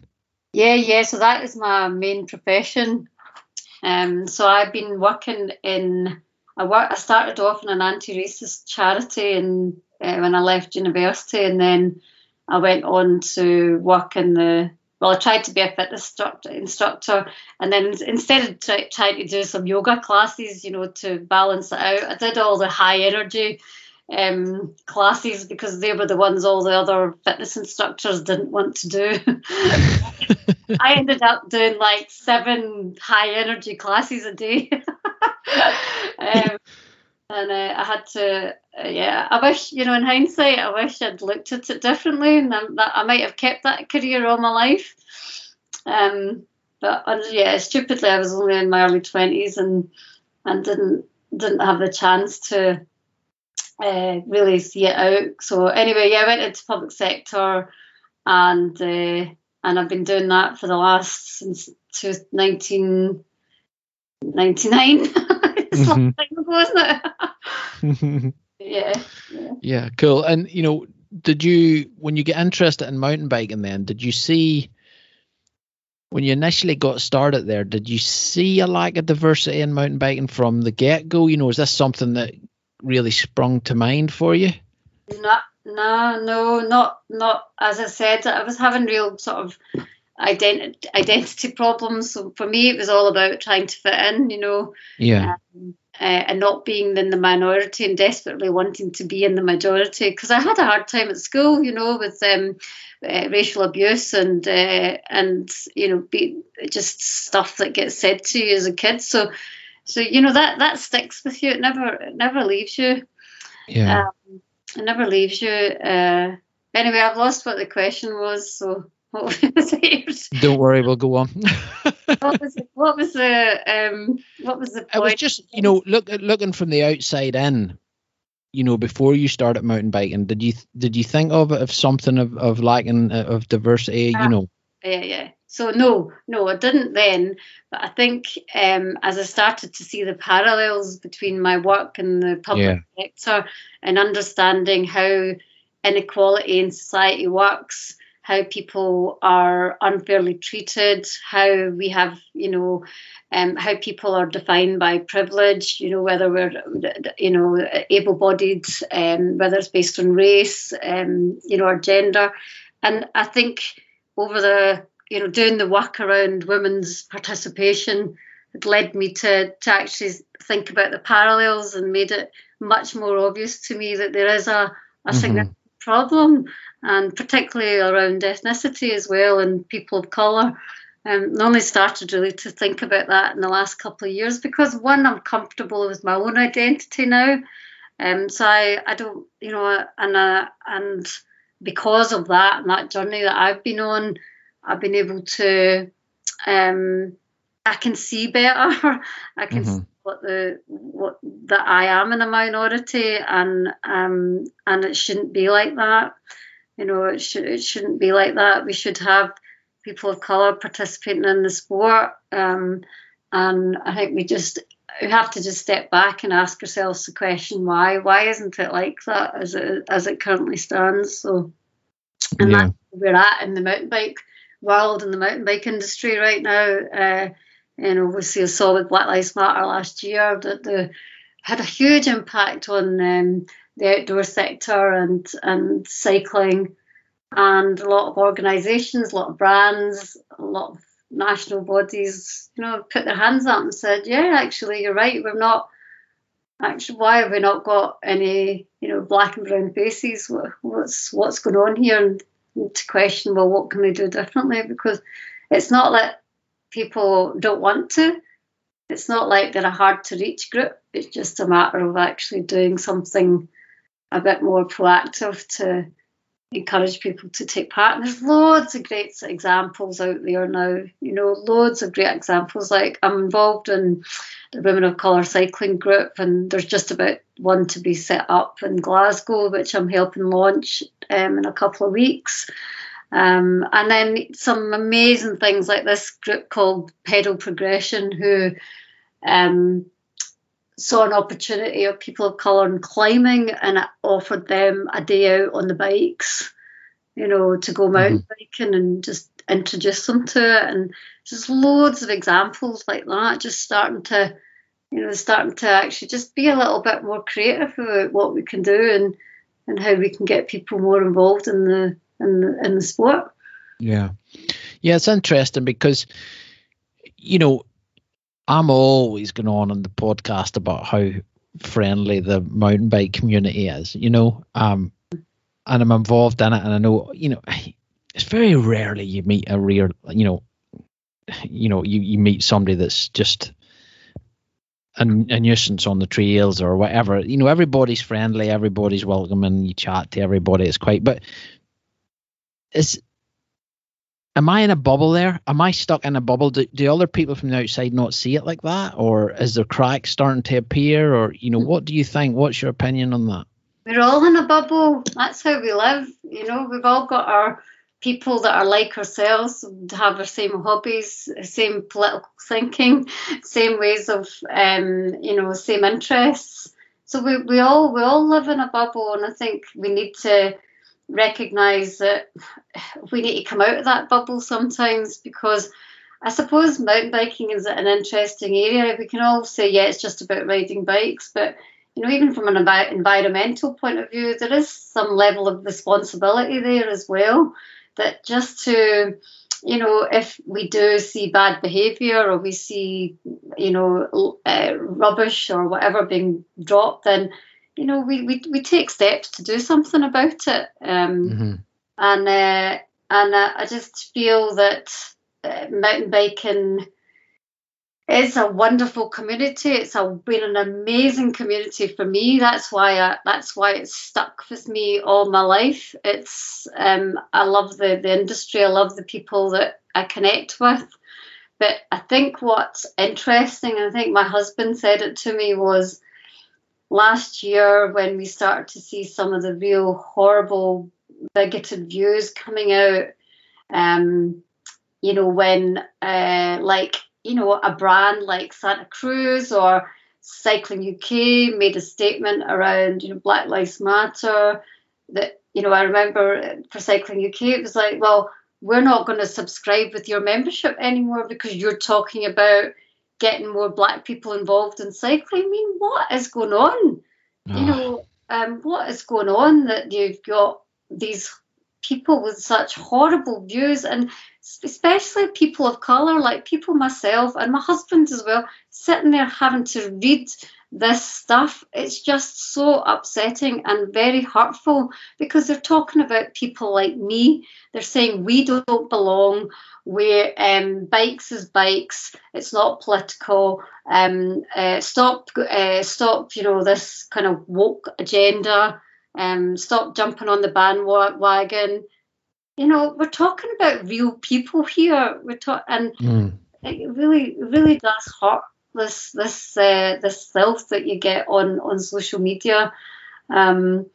Yeah, yeah. So that is my main profession. Um, so I've been working in. I work. I started off in an anti-racist charity, and uh, when I left university, and then I went on to work in the well, I tried to be a fitness instructor, instructor and then instead of try, trying to do some yoga classes, you know, to balance it out, I did all the high energy um, classes because they were the ones all the other fitness instructors didn't want to do. I ended up doing like seven high energy classes a day. um, and uh, I had to, uh, yeah. I wish, you know, in hindsight, I wish I'd looked at it differently, and that I might have kept that career all my life. Um, but uh, yeah, stupidly, I was only in my early twenties and and didn't didn't have the chance to uh, really see it out. So anyway, yeah, I went into public sector, and uh, and I've been doing that for the last since 1999. mm-hmm. ago, isn't it? yeah, yeah. Yeah, cool. And you know, did you when you get interested in mountain biking then, did you see when you initially got started there, did you see a lack of diversity in mountain biking from the get go? You know, is this something that really sprung to mind for you? No, no, no, not not as I said. I was having real sort of identity identity problems. So for me, it was all about trying to fit in, you know. Yeah. Um, uh, and not being in the minority and desperately wanting to be in the majority because I had a hard time at school, you know, with um, uh, racial abuse and uh, and you know, be, just stuff that gets said to you as a kid. So, so you know that that sticks with you. It never it never leaves you. Yeah. Um, it never leaves you. Uh, anyway, I've lost what the question was. So what was it? Don't worry, we'll go on. what was what was the um what was the point? It was just, you know, look looking from the outside in. You know, before you started mountain biking, did you did you think of it of something of of lacking uh, of diversity? Yeah. You know. yeah yeah so no no i didn't then but i think um, as i started to see the parallels between my work and the public sector and understanding how inequality in society works how people are unfairly treated how we have you know um, how people are defined by privilege you know whether we're you know able-bodied um, whether it's based on race um, you know or gender and i think over the you know doing the work around women's participation had led me to to actually think about the parallels and made it much more obvious to me that there is a, a Mhm. significant problem and particularly around ethnicity as well and people of colour. Um, I only started really to think about that in the last couple of years because one, I'm comfortable with my own identity now, um, so I, I don't, you know, and uh, and because of that and that journey that I've been on, I've been able to, um, I can see better. I can see Mhm. what the what that I am in a minority, and um, and it shouldn't be like that. You know, it should it shouldn't be like that. We should have people of color participating in the sport, um, and I think we just we have to just step back and ask ourselves the question why why isn't it like that as it as it currently stands so and Yeah. that's where we're at in the mountain bike world and the mountain bike industry right now uh, you know we see a solid black lives matter last year that the had a huge impact on um, the outdoor sector and and cycling and a lot of organizations a lot of brands a lot of national bodies, you know, put their hands up and said, "Yeah, actually, you're right. We're not. Actually, why have we not got any, you know, black and brown faces? What, what's what's going on here?" And, to question, well, what can we do differently? Because it's not that people don't want to. It's not like they're a hard to reach group. It's just a matter of actually doing something a bit more proactive to encourage people to take part. And there's loads of great examples out there now, you know, loads of great examples. Like I'm involved in the Women of Colour cycling group, and there's just about one to be set up in Glasgow, which I'm helping launch um, in a couple of weeks. Um, and then some amazing things like this group called Pedal Progression, who um, saw an opportunity of people of colour in climbing and it offered them a day out on the bikes, you know, to go mm-hmm. mountain biking and just introduce them to it. And just loads of examples like that, just starting to, you know, starting to actually just be a little bit more creative about what we can do and, and how we can get people more involved in the in the, in the sport. Yeah. Yeah, it's interesting because, you know, I'm always going on in the podcast about how friendly the mountain bike community is, you know, um, and I'm involved in it. And I know, you know, it's very rarely you meet a real, you know, you know, you, you meet somebody that's just a, a nuisance on the trails or whatever. You know, everybody's friendly, everybody's welcoming. You chat to everybody. It's quite, but is am I in a bubble there? Am I stuck in a bubble? Do, do other people from the outside not see it like that, or is there cracks starting to appear, or you know, what do you think? What's your opinion on that? We're all in a bubble. That's how we live. You know, we've all got our people that are like ourselves, have the same hobbies, same political thinking, same ways of, um, you know, same interests. So we, we all we all live in a bubble, and I think we need to recognise that we need to come out of that bubble sometimes because I suppose mountain biking is an interesting area. We can all say, yeah, it's just about riding bikes, but you know, even from an envi- environmental point of view, there is some level of responsibility there as well. That just to, you know, if we do see bad behaviour or we see, you know, uh, rubbish or whatever being dropped, then, you know, we, we, we take steps to do something about it. Um, mm-hmm. And uh, and uh, I just feel that uh, mountain biking is a wonderful community. It's a, been an amazing community for me. That's why I, that's why it's stuck with me all my life. It's um, I love the the industry. I love the people that I connect with. But I think what's interesting, and I think my husband said it to me, was last year when we started to see some of the real horrible bigoted views coming out. Um, you know, when uh, like you know, a brand like Santa Cruz or Cycling UK made a statement around, you know, Black Lives Matter. That, you know, I remember for Cycling UK, it was like, well, we're not going to subscribe with your membership anymore because you're talking about getting more black people involved in cycling. I mean, what is going on? Oh. You know, um, what is going on that you've got these people with such horrible views and especially people of color, like people myself and my husband as well, sitting there having to read this stuff. It's just so upsetting and very hurtful because they're talking about people like me. They're saying we don't belong. Where um, bikes is bikes. It's not political. Um, uh, stop, uh, stop. You know this kind of woke agenda. Um, stop jumping on the bandwagon you know, we're talking about real people here. We're talking, and mm. it really, really does hurt this this uh, this self that you get on on social media. Um,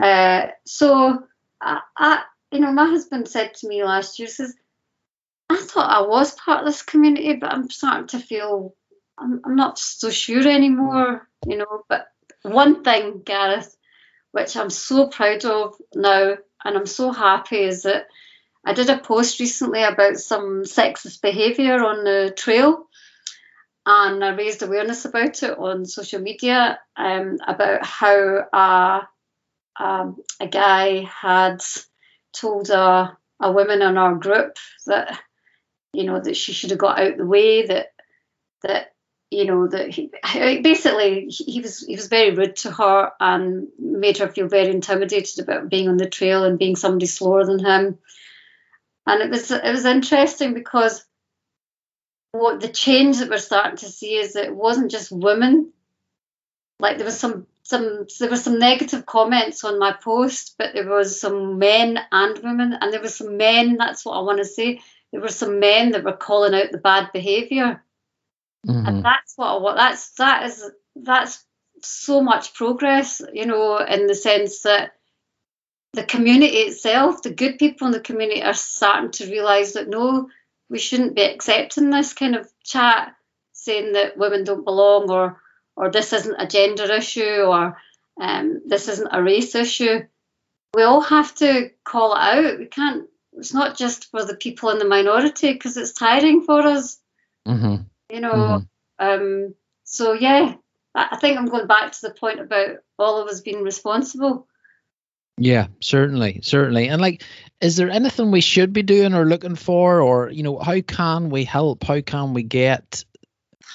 uh, so, I, I, you know, my husband said to me last year, says, I thought I was part of this community, but I'm starting to feel I'm, I'm not so sure anymore. You know, but one thing, Gareth, which I'm so proud of now and I'm so happy is that I did a post recently about some sexist behaviour on the trail, and I raised awareness about it on social media um, about how um, a guy had told a, a woman in our group that you know that she should have got out the way that that you know that he basically he was he was very rude to her and made her feel very intimidated about being on the trail and being somebody slower than him. And it was it was interesting because what the change that we're starting to see is that it wasn't just women like there was some some there were some negative comments on my post but there was some men and women and there was some men that's what i want to say there were some men that were calling out the bad behavior Mm-hmm. And that's what I want. That's that is that's so much progress, you know, in the sense that the community itself, the good people in the community are starting to realise that no, we shouldn't be accepting this kind of chat saying that women don't belong or or this isn't a gender issue or um, this isn't a race issue. We all have to call it out. We can't. It's not just for the people in the minority because it's tiring for us. Mm-hmm you know. Mm-hmm. Um, so yeah, I think I'm going back to the point about all of us being responsible. Yeah, certainly, certainly. And like, is there anything we should be doing or looking for, or you know, how can we help? How can we get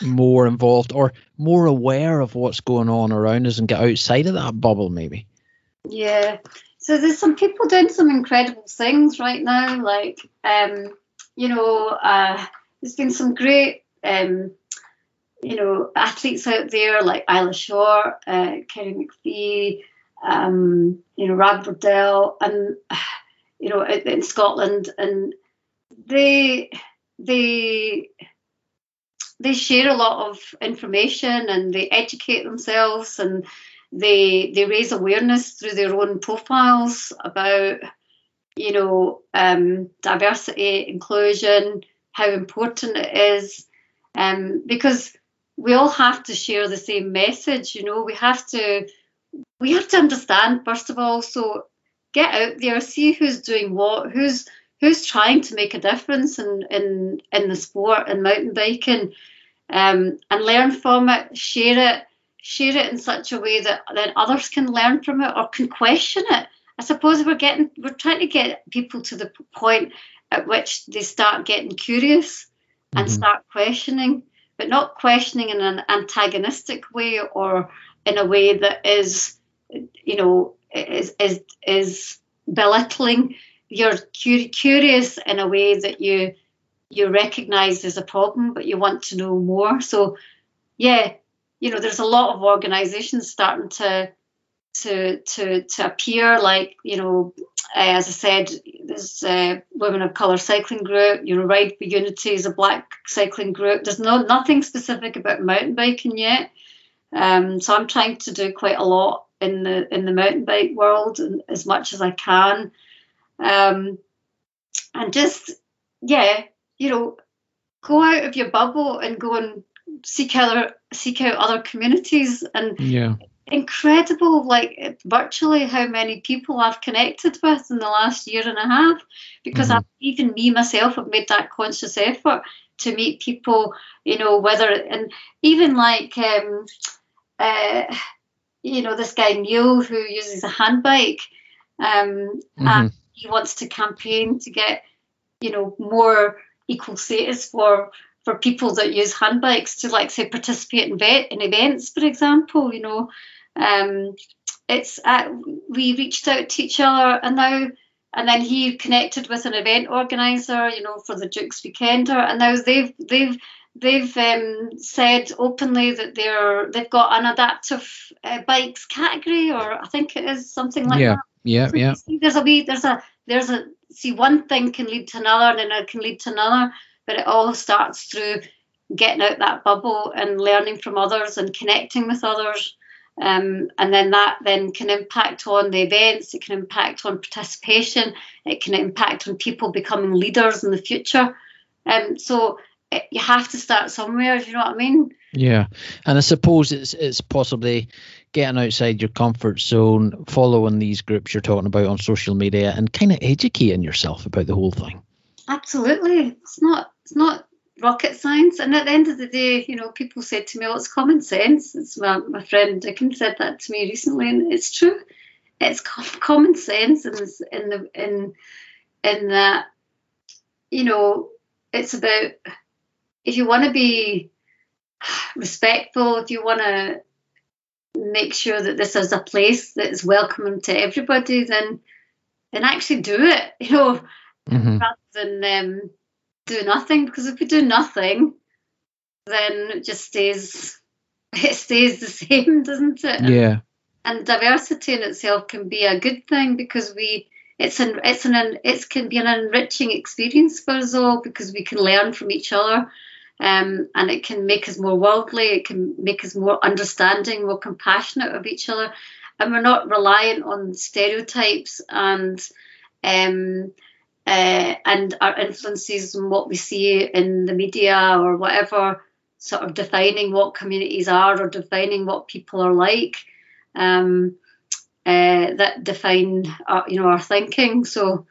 more involved or more aware of what's going on around us and get outside of that bubble, maybe? Yeah. So there's some people doing some incredible things right now, like um, you know, uh, there's been some great um, you know, athletes out there like Isla Short, uh, Kerry MacPhee, um, you know, Rab Wardell, and you know, in, Scotland, and they they they share a lot of information and they educate themselves and they they raise awareness through their own profiles about you know um, diversity, inclusion, how important it is um, because we all have to share the same message. You know, we have to we have to understand first of all. So get out there, see who's doing what, who's who's trying to make a difference in in in the sport and mountain biking, um, and learn from it, share it, share it in such a way that then others can learn from it or can question it. I suppose we're getting we're trying to get people to the point at which they start getting curious and Mhm. start questioning, but not questioning in an antagonistic way or in a way that is, you know, is is is belittling. You're cu- curious in a way that you you recognise there's a problem, but you want to know more. So, yeah, you know, there's a lot of organisations starting to to to to appear like you know uh, as I said, there's uh, Women of Colour Cycling Group, you know, Ride for Unity is a black cycling group. There's no nothing specific about mountain biking yet. Um, so I'm trying to do quite a lot in the in the mountain bike world and as much as I can. Um, and just yeah, you know, go out of your bubble and go and seek other seek out other communities and Yeah. incredible like virtually how many people I've connected with in the last year and a half because Mhm. I've, even me myself have made that conscious effort to meet people you know whether and even like um uh you know this guy Neil who uses a hand bike um and Mhm. he wants to campaign to get you know more equal status for for people that use hand bikes to like say participate in, vet, in events for example you know um it's uh, we reached out to each other and now and then he connected with an event organizer you know for the Duke's Weekender and now they've they've they've um, said openly that they're they've got an adaptive uh, bikes category or I think it is something like Yeah. that Yeah. so Yeah. there's a wee, there's a, there's a. See, one thing can lead to another, and then it can lead to another. But it all starts through getting out that bubble and learning from others and connecting with others. Um, and then that then can impact on the events. It can impact on participation. It can impact on people becoming leaders in the future. Um, so it, you have to start somewhere. If you know what I mean? Yeah, and I suppose it's it's possibly getting outside your comfort zone, following these groups you're talking about on social media, and kind of educating yourself about the whole thing. Absolutely. It's not it's not rocket science. And at the end of the day, you know, people said to me, Oh, it's common sense. It's my, my friend Dickon said that to me recently, and it's true. It's common sense in this, in the in in that you know, it's about if you want to be respectful, if you want to make sure that this is a place that is welcoming to everybody, then then actually do it. You know, hmm rather than um, do nothing. Because if we do nothing, then it just stays it stays the same, doesn't it? Yeah, and diversity in itself can be a good thing because we it's an it's an it can be an enriching experience for us all because we can learn from each other. Um, and it can make us more worldly. It can make us more understanding, more compassionate of each other, and we're not reliant on stereotypes and um, uh, and our influences and what we see in the media or whatever, sort of defining what communities are or defining what people are like, um, uh, that define our, you know our thinking. So,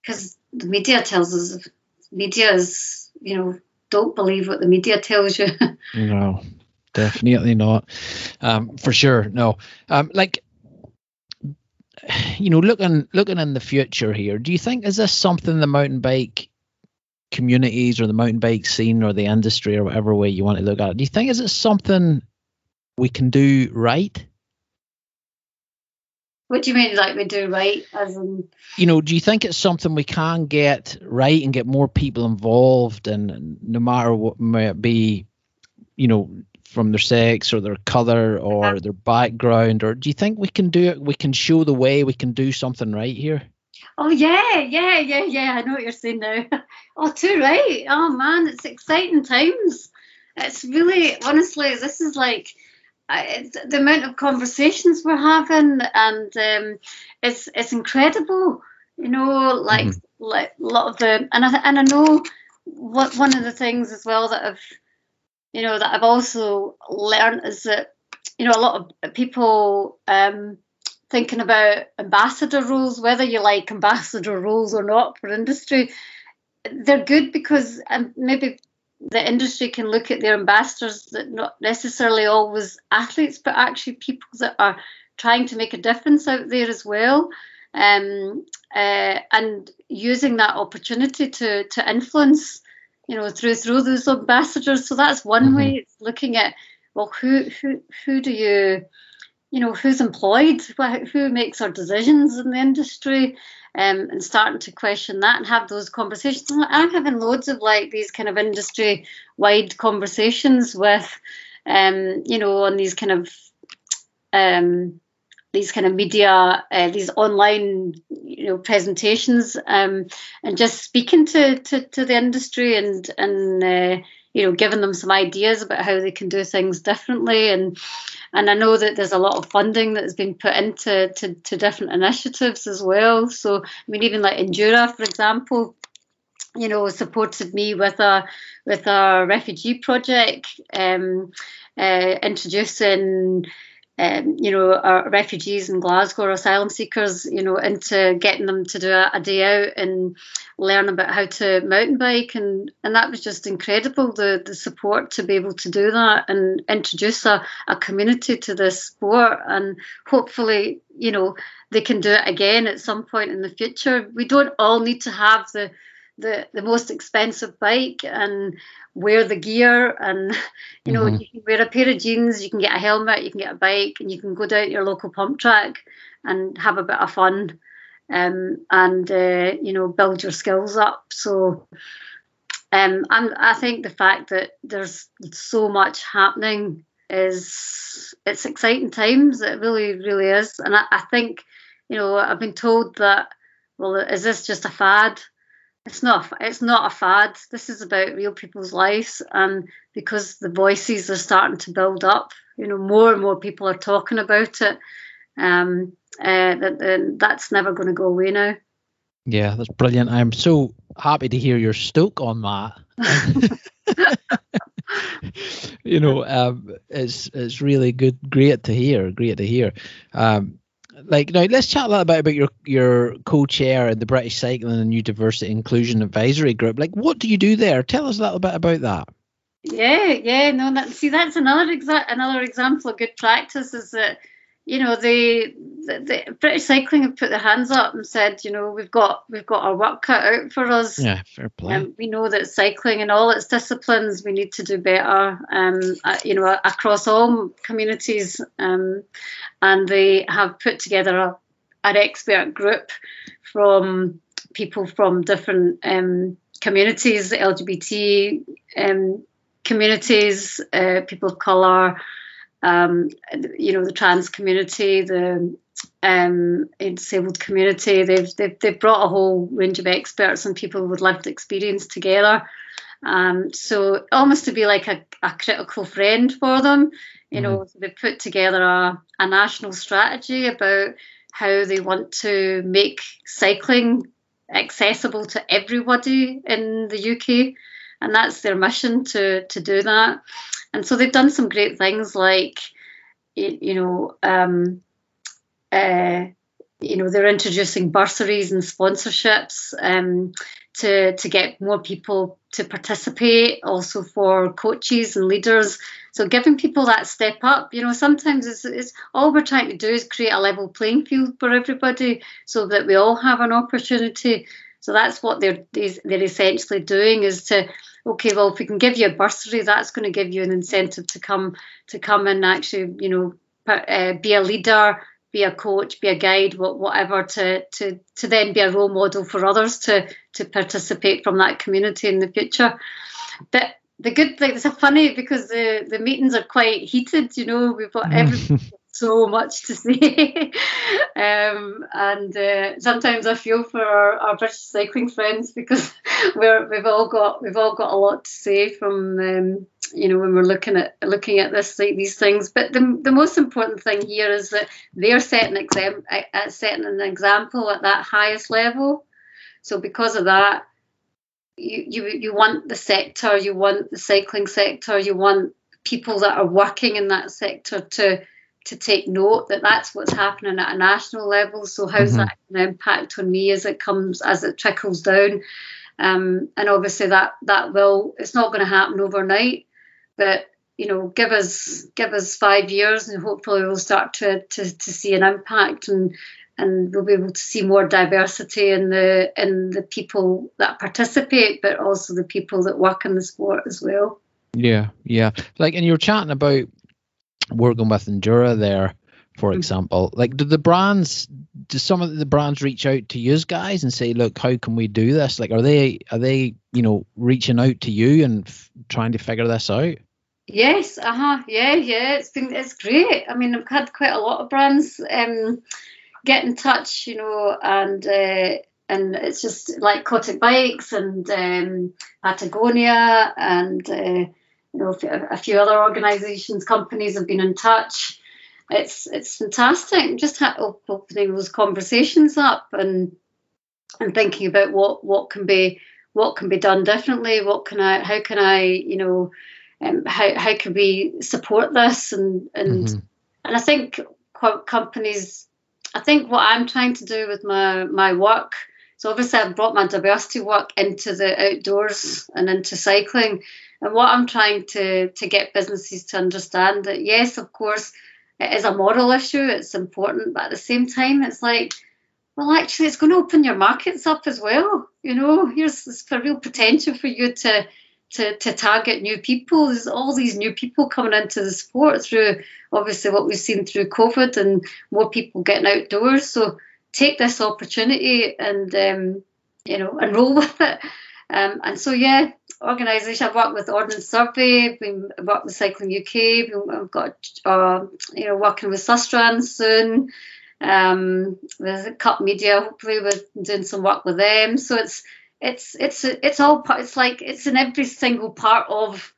because the media tells us, media is you know don't believe what the media tells you. no, definitely not. Um, for sure, no. Um, like you know, looking looking in the future here, do you think is this something the mountain bike communities or the mountain bike scene or the industry or whatever way you want to look at it? Do you think is it something we can do right? What do you mean, like we do right? As in, you know, do you think it's something we can get right and get more people involved, and no matter what may it be, you know, from their sex or their color or Uh-huh. their background, or do you think we can do it? We can show the way. We can do something right here. oh yeah, yeah, yeah, yeah. I know what you're saying now. oh, too right. Oh man, it's exciting times. It's really, honestly, this is like I- the amount of conversations we're having, and um, it's it's incredible. You know, like Mhm. like a lot of the, and I and I know what one of the things as well that I've, you know, that I've also learned is that you know a lot of people um, thinking about ambassador roles, whether you like ambassador roles or not for industry, they're good because um, maybe the industry can look at their ambassadors that not necessarily always athletes, but actually people that are trying to make a difference out there as well. Um, uh, and using that opportunity to to influence, you know, through through those ambassadors. So that's one mm-hmm. way. It's looking at well, who who who do you, you know, who's employed, who makes our decisions in the industry, um, and starting to question that and have those conversations. I'm having loads of like these kind of industry wide conversations with, um, you know, on these kind of um, these kind of media, uh, these online, you know, presentations, um, and just speaking to, to, to the industry and and uh, you know, giving them some ideas about how they can do things differently. And and I know that there's a lot of funding that has been put into to, to different initiatives as well. So I mean, even like Endura, for example, you know, supported me with a with a refugee project, um, uh, introducing um, you know, our refugees in Glasgow or asylum seekers, you know, into getting them to do a, a, day out and learn about how to mountain bike, and and that was just incredible the the support to be able to do that and introduce a, a community to this sport, and hopefully, you know, they can do it again at some point in the future. We don't all need to have the the, the most expensive bike and wear the gear and you know mm-hmm. you can wear a pair of jeans you can get a helmet you can get a bike and you can go down to your local pump track and have a bit of fun um, and uh, you know build your skills up. So um, and I think the fact that there's so much happening is it's exciting times it really really is. And I, I think you know I've been told that well is this just a fad it's not it's not a fad. This is about real people's lives and because the voices are starting to build up. You know more and more people are talking about it um uh, that, that's never going to go away now. Yeah that's brilliant. I'm so happy to hear your stoke on that. You know um, it's it's really good great to hear great to hear. Um, like now let's chat a little bit about your your co-chair in the British Cycling and New Diversity Inclusion Advisory Group. Like, what do you do there? Tell us a little bit about that. Yeah, yeah, no, that, see, that's another exa- another example of good practice. Is that you know the, the, the British Cycling have put their hands up and said, you know, we've got we've got our work cut out for us. Yeah, fair play. Um, we know that cycling and all its disciplines, we need to do better. Um, uh, you know, across all communities, um, and they have put together a, an expert group from people from different um, communities, LGBT um, communities, uh, people of colour um, you know, the trans community, the um, disabled community. They've, they've, they've brought a whole range of experts and people with lived experience together. Um, so almost to be like a, a critical friend for them, you mm know, mm-hmm. they've put together a, a national strategy about how they want to make cycling accessible to everybody in the UK, and that's their mission to to do that. And so they've done some great things like, you know, um, uh, you know, they're introducing bursaries and sponsorships um, to to get more people to participate. Also for coaches and leaders. So giving people that step up. You know, sometimes it's, it's all we're trying to do is create a level playing field for everybody, so that we all have an opportunity. So that's what they're they're essentially doing is to okay, well, if we can give you a bursary, that's going to give you an incentive to come to come and actually, you know, uh, be a leader, be a coach, be a guide, whatever, to to to then be a role model for others to to participate from that community in the future. But the good thing, it's funny because the the meetings are quite heated. You know, we've got every so much to say. um, and uh, sometimes I feel for our, our, British cycling friends because we're, we've all got we've all got a lot to say from um, you know when we're looking at looking at this like these things. But the, the most important thing here is that they're setting exam uh, setting an example at that highest level. So because of that, you, you you want the sector, you want the cycling sector, you want people that are working in that sector to to take note that that's what's happening at a national level. So how's mm-hmm. that going to impact on me as it comes as it trickles down? Um, and obviously that that will it's not going to happen overnight, but you know, give us give us five years, and hopefully we'll start to to, to see an impact, and and we'll be able to see more diversity in the in the people that participate, but also the people that work in the sport as well. Yeah, yeah. Like, and you were chatting about working with Endura there, for mm-hmm. example. Like, do the brands, do some of the brands reach out to you guys and say, look, how can we do this? Like, are they are they you know reaching out to you and f- trying to figure this out? Yes, uh huh, yeah, yeah. It's been it's great. I mean, I've had quite a lot of brands um, get in touch, you know, and uh, and it's just like Cotic Bikes and um, Patagonia and uh, you know a few other organisations, companies have been in touch. It's it's fantastic. Just ha- opening those conversations up and and thinking about what what can be what can be done differently. What can I? How can I? You know um, how how can we support this and and mm-hmm. and I think companies I think what I'm trying to do with my my work so obviously I've brought my diversity work into the outdoors and into cycling and what I'm trying to to get businesses to understand that yes of course it is a moral issue it's important but at the same time it's like well actually it's going to open your markets up as well you know here's for real potential for you to to, to target new people. There's all these new people coming into the sport through obviously what we've seen through COVID and more people getting outdoors. So take this opportunity and um, you know and roll with it. Um, and so yeah, organisation. I've worked with Ordnance Survey. We've worked with Cycling UK. We've got uh, you know working with Sustrans soon. Um, with Cup Media, hopefully we're doing some work with them. So it's it's it's it's all. It's like it's in every single part of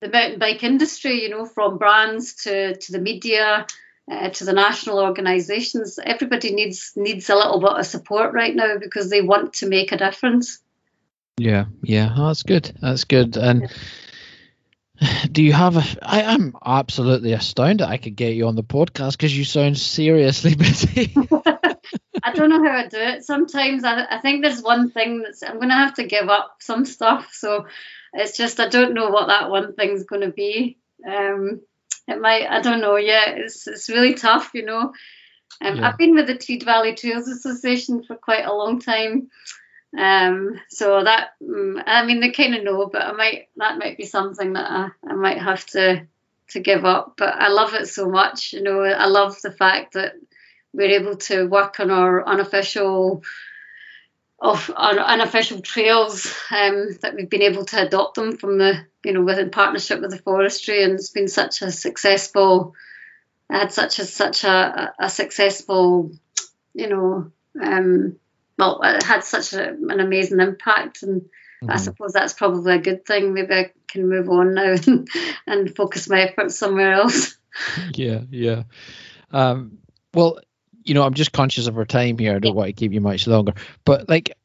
the mountain bike industry. You know, from brands to to the media. Uh, to the national organisations, everybody needs needs a little bit of support right now because they want to make a difference. Yeah, yeah, oh, that's good. That's good. And do you have a? I am absolutely astounded. I could get you on the podcast because you sound seriously busy. I don't know how I do it. Sometimes I, I think there's one thing that's I'm going to have to give up some stuff. So it's just I don't know what that one thing's going to be. Um, it might I don't know. Yeah, it's it's really tough, you know. Um, yeah. I've been with the Tweed Valley Trails Association for quite a long time. Um, so that mm, I mean they kind of know, but I might that might be something that I, I might have to to give up. But I love it so much, you know. I love the fact that we're able to work on our unofficial of unofficial trails um, that we've been able to adopt them from the you know within partnership with the forestry and it's been such a successful had such a such a, a successful you know um, well it had such a, an amazing impact and mm-hmm. I suppose that's probably a good thing maybe I can move on now and, and focus my efforts somewhere else yeah yeah um, well you know, I'm just conscious of our time here. I don't want to keep you much longer. But like,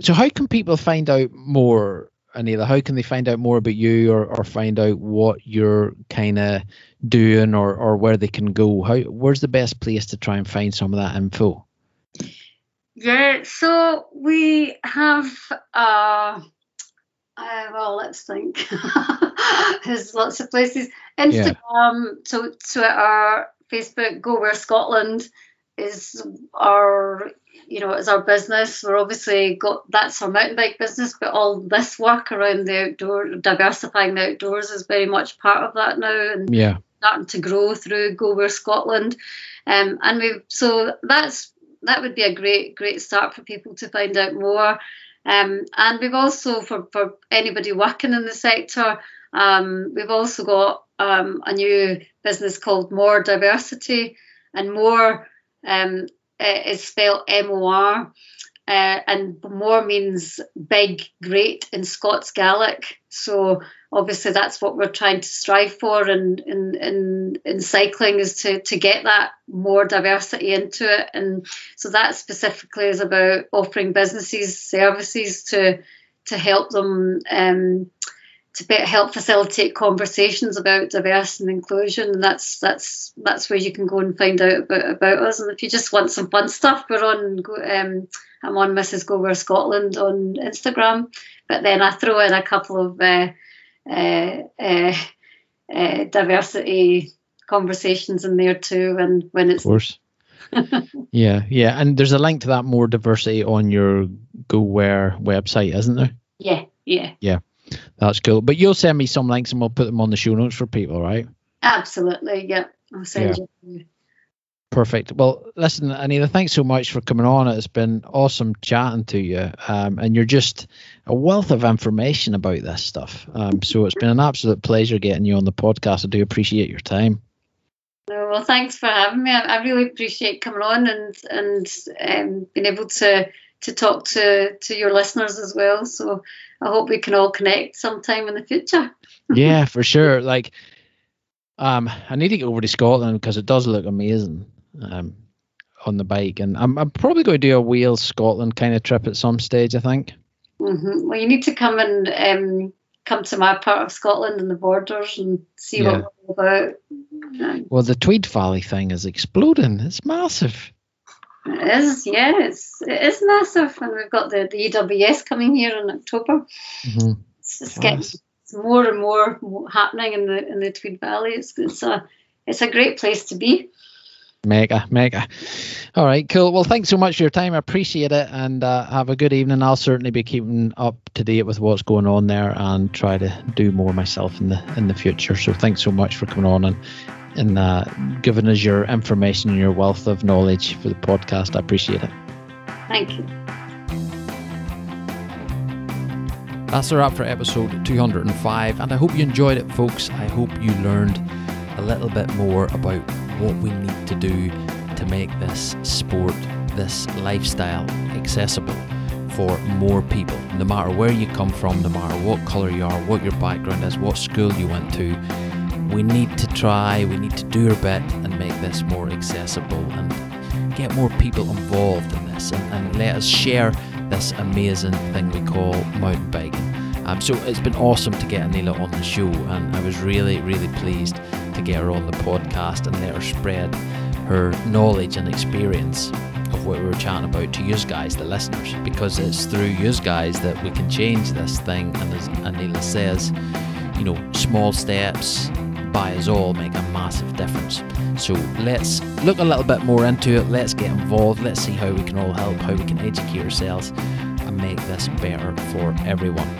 so how can people find out more, Anila? How can they find out more about you, or, or find out what you're kind of doing, or or where they can go? How where's the best place to try and find some of that info? Yeah, so we have. Uh, uh, well, let's think. There's lots of places. Instagram, yeah. so Twitter, Facebook, Go Where Scotland is our you know is our business we're obviously got that's our mountain bike business but all this work around the outdoor diversifying the outdoors is very much part of that now and yeah starting to grow through go where scotland um, and we so that's that would be a great great start for people to find out more. Um, and we've also for, for anybody working in the sector um, we've also got um, a new business called more diversity and more um, is spelled M O R, uh, and more means big, great in Scots Gaelic. So obviously that's what we're trying to strive for in in in, in cycling is to to get that more diversity into it. And so that specifically is about offering businesses services to to help them. Um, to help facilitate conversations about diversity and inclusion. And that's that's that's where you can go and find out about, about us. And if you just want some fun stuff, we're on. Um, I'm on Mrs. Go Where Scotland on Instagram, but then I throw in a couple of uh, uh, uh, uh diversity conversations in there too. And when it's of course. yeah, yeah, and there's a link to that more diversity on your Go Wear website, isn't there? Yeah, yeah, yeah. That's cool. But you'll send me some links and we'll put them on the show notes for people, right? Absolutely. Yeah. I'll send yeah. you. Perfect. Well, listen, Anita, thanks so much for coming on. It's been awesome chatting to you. Um, and you're just a wealth of information about this stuff. Um, so it's been an absolute pleasure getting you on the podcast. I do appreciate your time. No, well, thanks for having me. I, I really appreciate coming on and and um, being able to to talk to to your listeners as well. So I hope we can all connect sometime in the future. yeah, for sure. Like, um, I need to get over to Scotland because it does look amazing. Um, on the bike, and I'm I'm probably going to do a Wales Scotland kind of trip at some stage. I think. Mm-hmm. Well, you need to come and um, come to my part of Scotland and the borders and see yeah. what we're about. Well, the Tweed Valley thing is exploding. It's massive. It is, yeah, it's, it is massive. And we've got the, the EWS coming here in October. Mm-hmm. It's, it's getting it's more and more happening in the in the Tweed Valley. It's, it's a it's a great place to be. Mega, mega. All right, cool. Well, thanks so much for your time. I appreciate it, and uh, have a good evening. I'll certainly be keeping up to date with what's going on there, and try to do more myself in the in the future. So, thanks so much for coming on and and uh, giving us your information and your wealth of knowledge for the podcast. I appreciate it. Thank you. That's a wrap for episode 205, and I hope you enjoyed it, folks. I hope you learned a little bit more about what we need to do to make this sport, this lifestyle accessible for more people, no matter where you come from, no matter what colour you are, what your background is, what school you went to we need to try, we need to do our bit and make this more accessible and get more people involved in this and, and let us share this amazing thing we call mountain biking. Um, so it's been awesome to get Anila on the show, and I was really, really pleased to get her on the podcast and let her spread her knowledge and experience of what we were chatting about to you guys, the listeners, because it's through you guys that we can change this thing. And as Anila says, you know, small steps, by us all make a massive difference. So let's look a little bit more into it. Let's get involved. Let's see how we can all help, how we can educate ourselves and make this better for everyone.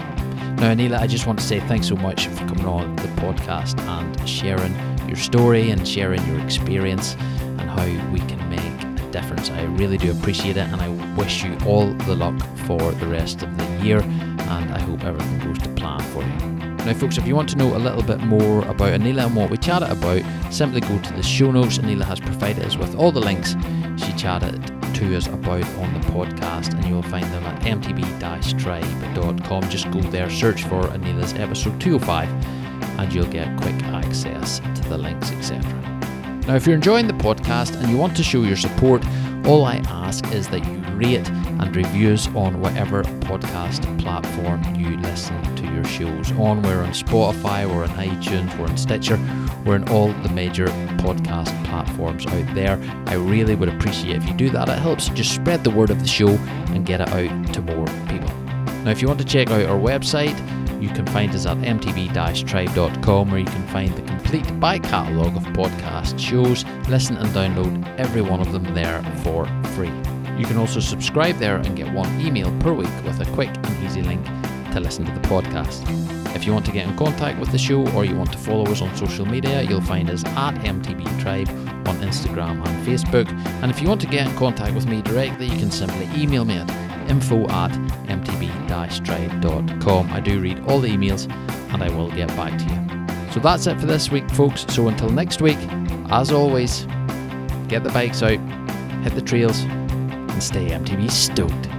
Now, Anila, I just want to say thanks so much for coming on the podcast and sharing your story and sharing your experience and how we can make a difference. I really do appreciate it and I wish you all the luck for the rest of the year and I hope everything goes to plan for you. Now, folks, if you want to know a little bit more about Anila and what we chatted about, simply go to the show notes. Anila has provided us with all the links she chatted to us about on the podcast, and you'll find them at mtb-tribe.com. Just go there, search for Anila's episode 205, and you'll get quick access to the links, etc. Now, if you're enjoying the podcast and you want to show your support, all I ask is that you rate and reviews on whatever podcast platform you listen to your shows on. We're on Spotify, we're on iTunes, we're on Stitcher, we're on all the major podcast platforms out there. I really would appreciate if you do that. It helps just spread the word of the show and get it out to more people. Now, if you want to check out our website, you can find us at mtb-tribe.com where you can find the complete back catalogue of podcast shows, listen and download every one of them there for free. You can also subscribe there and get one email per week with a quick and easy link to listen to the podcast. If you want to get in contact with the show or you want to follow us on social media, you'll find us at MTB Tribe on Instagram and Facebook. And if you want to get in contact with me directly, you can simply email me at info at mtb-tribe.com. I do read all the emails and I will get back to you. So that's it for this week, folks. So until next week, as always, get the bikes out, hit the trails, and stay MTB stoked.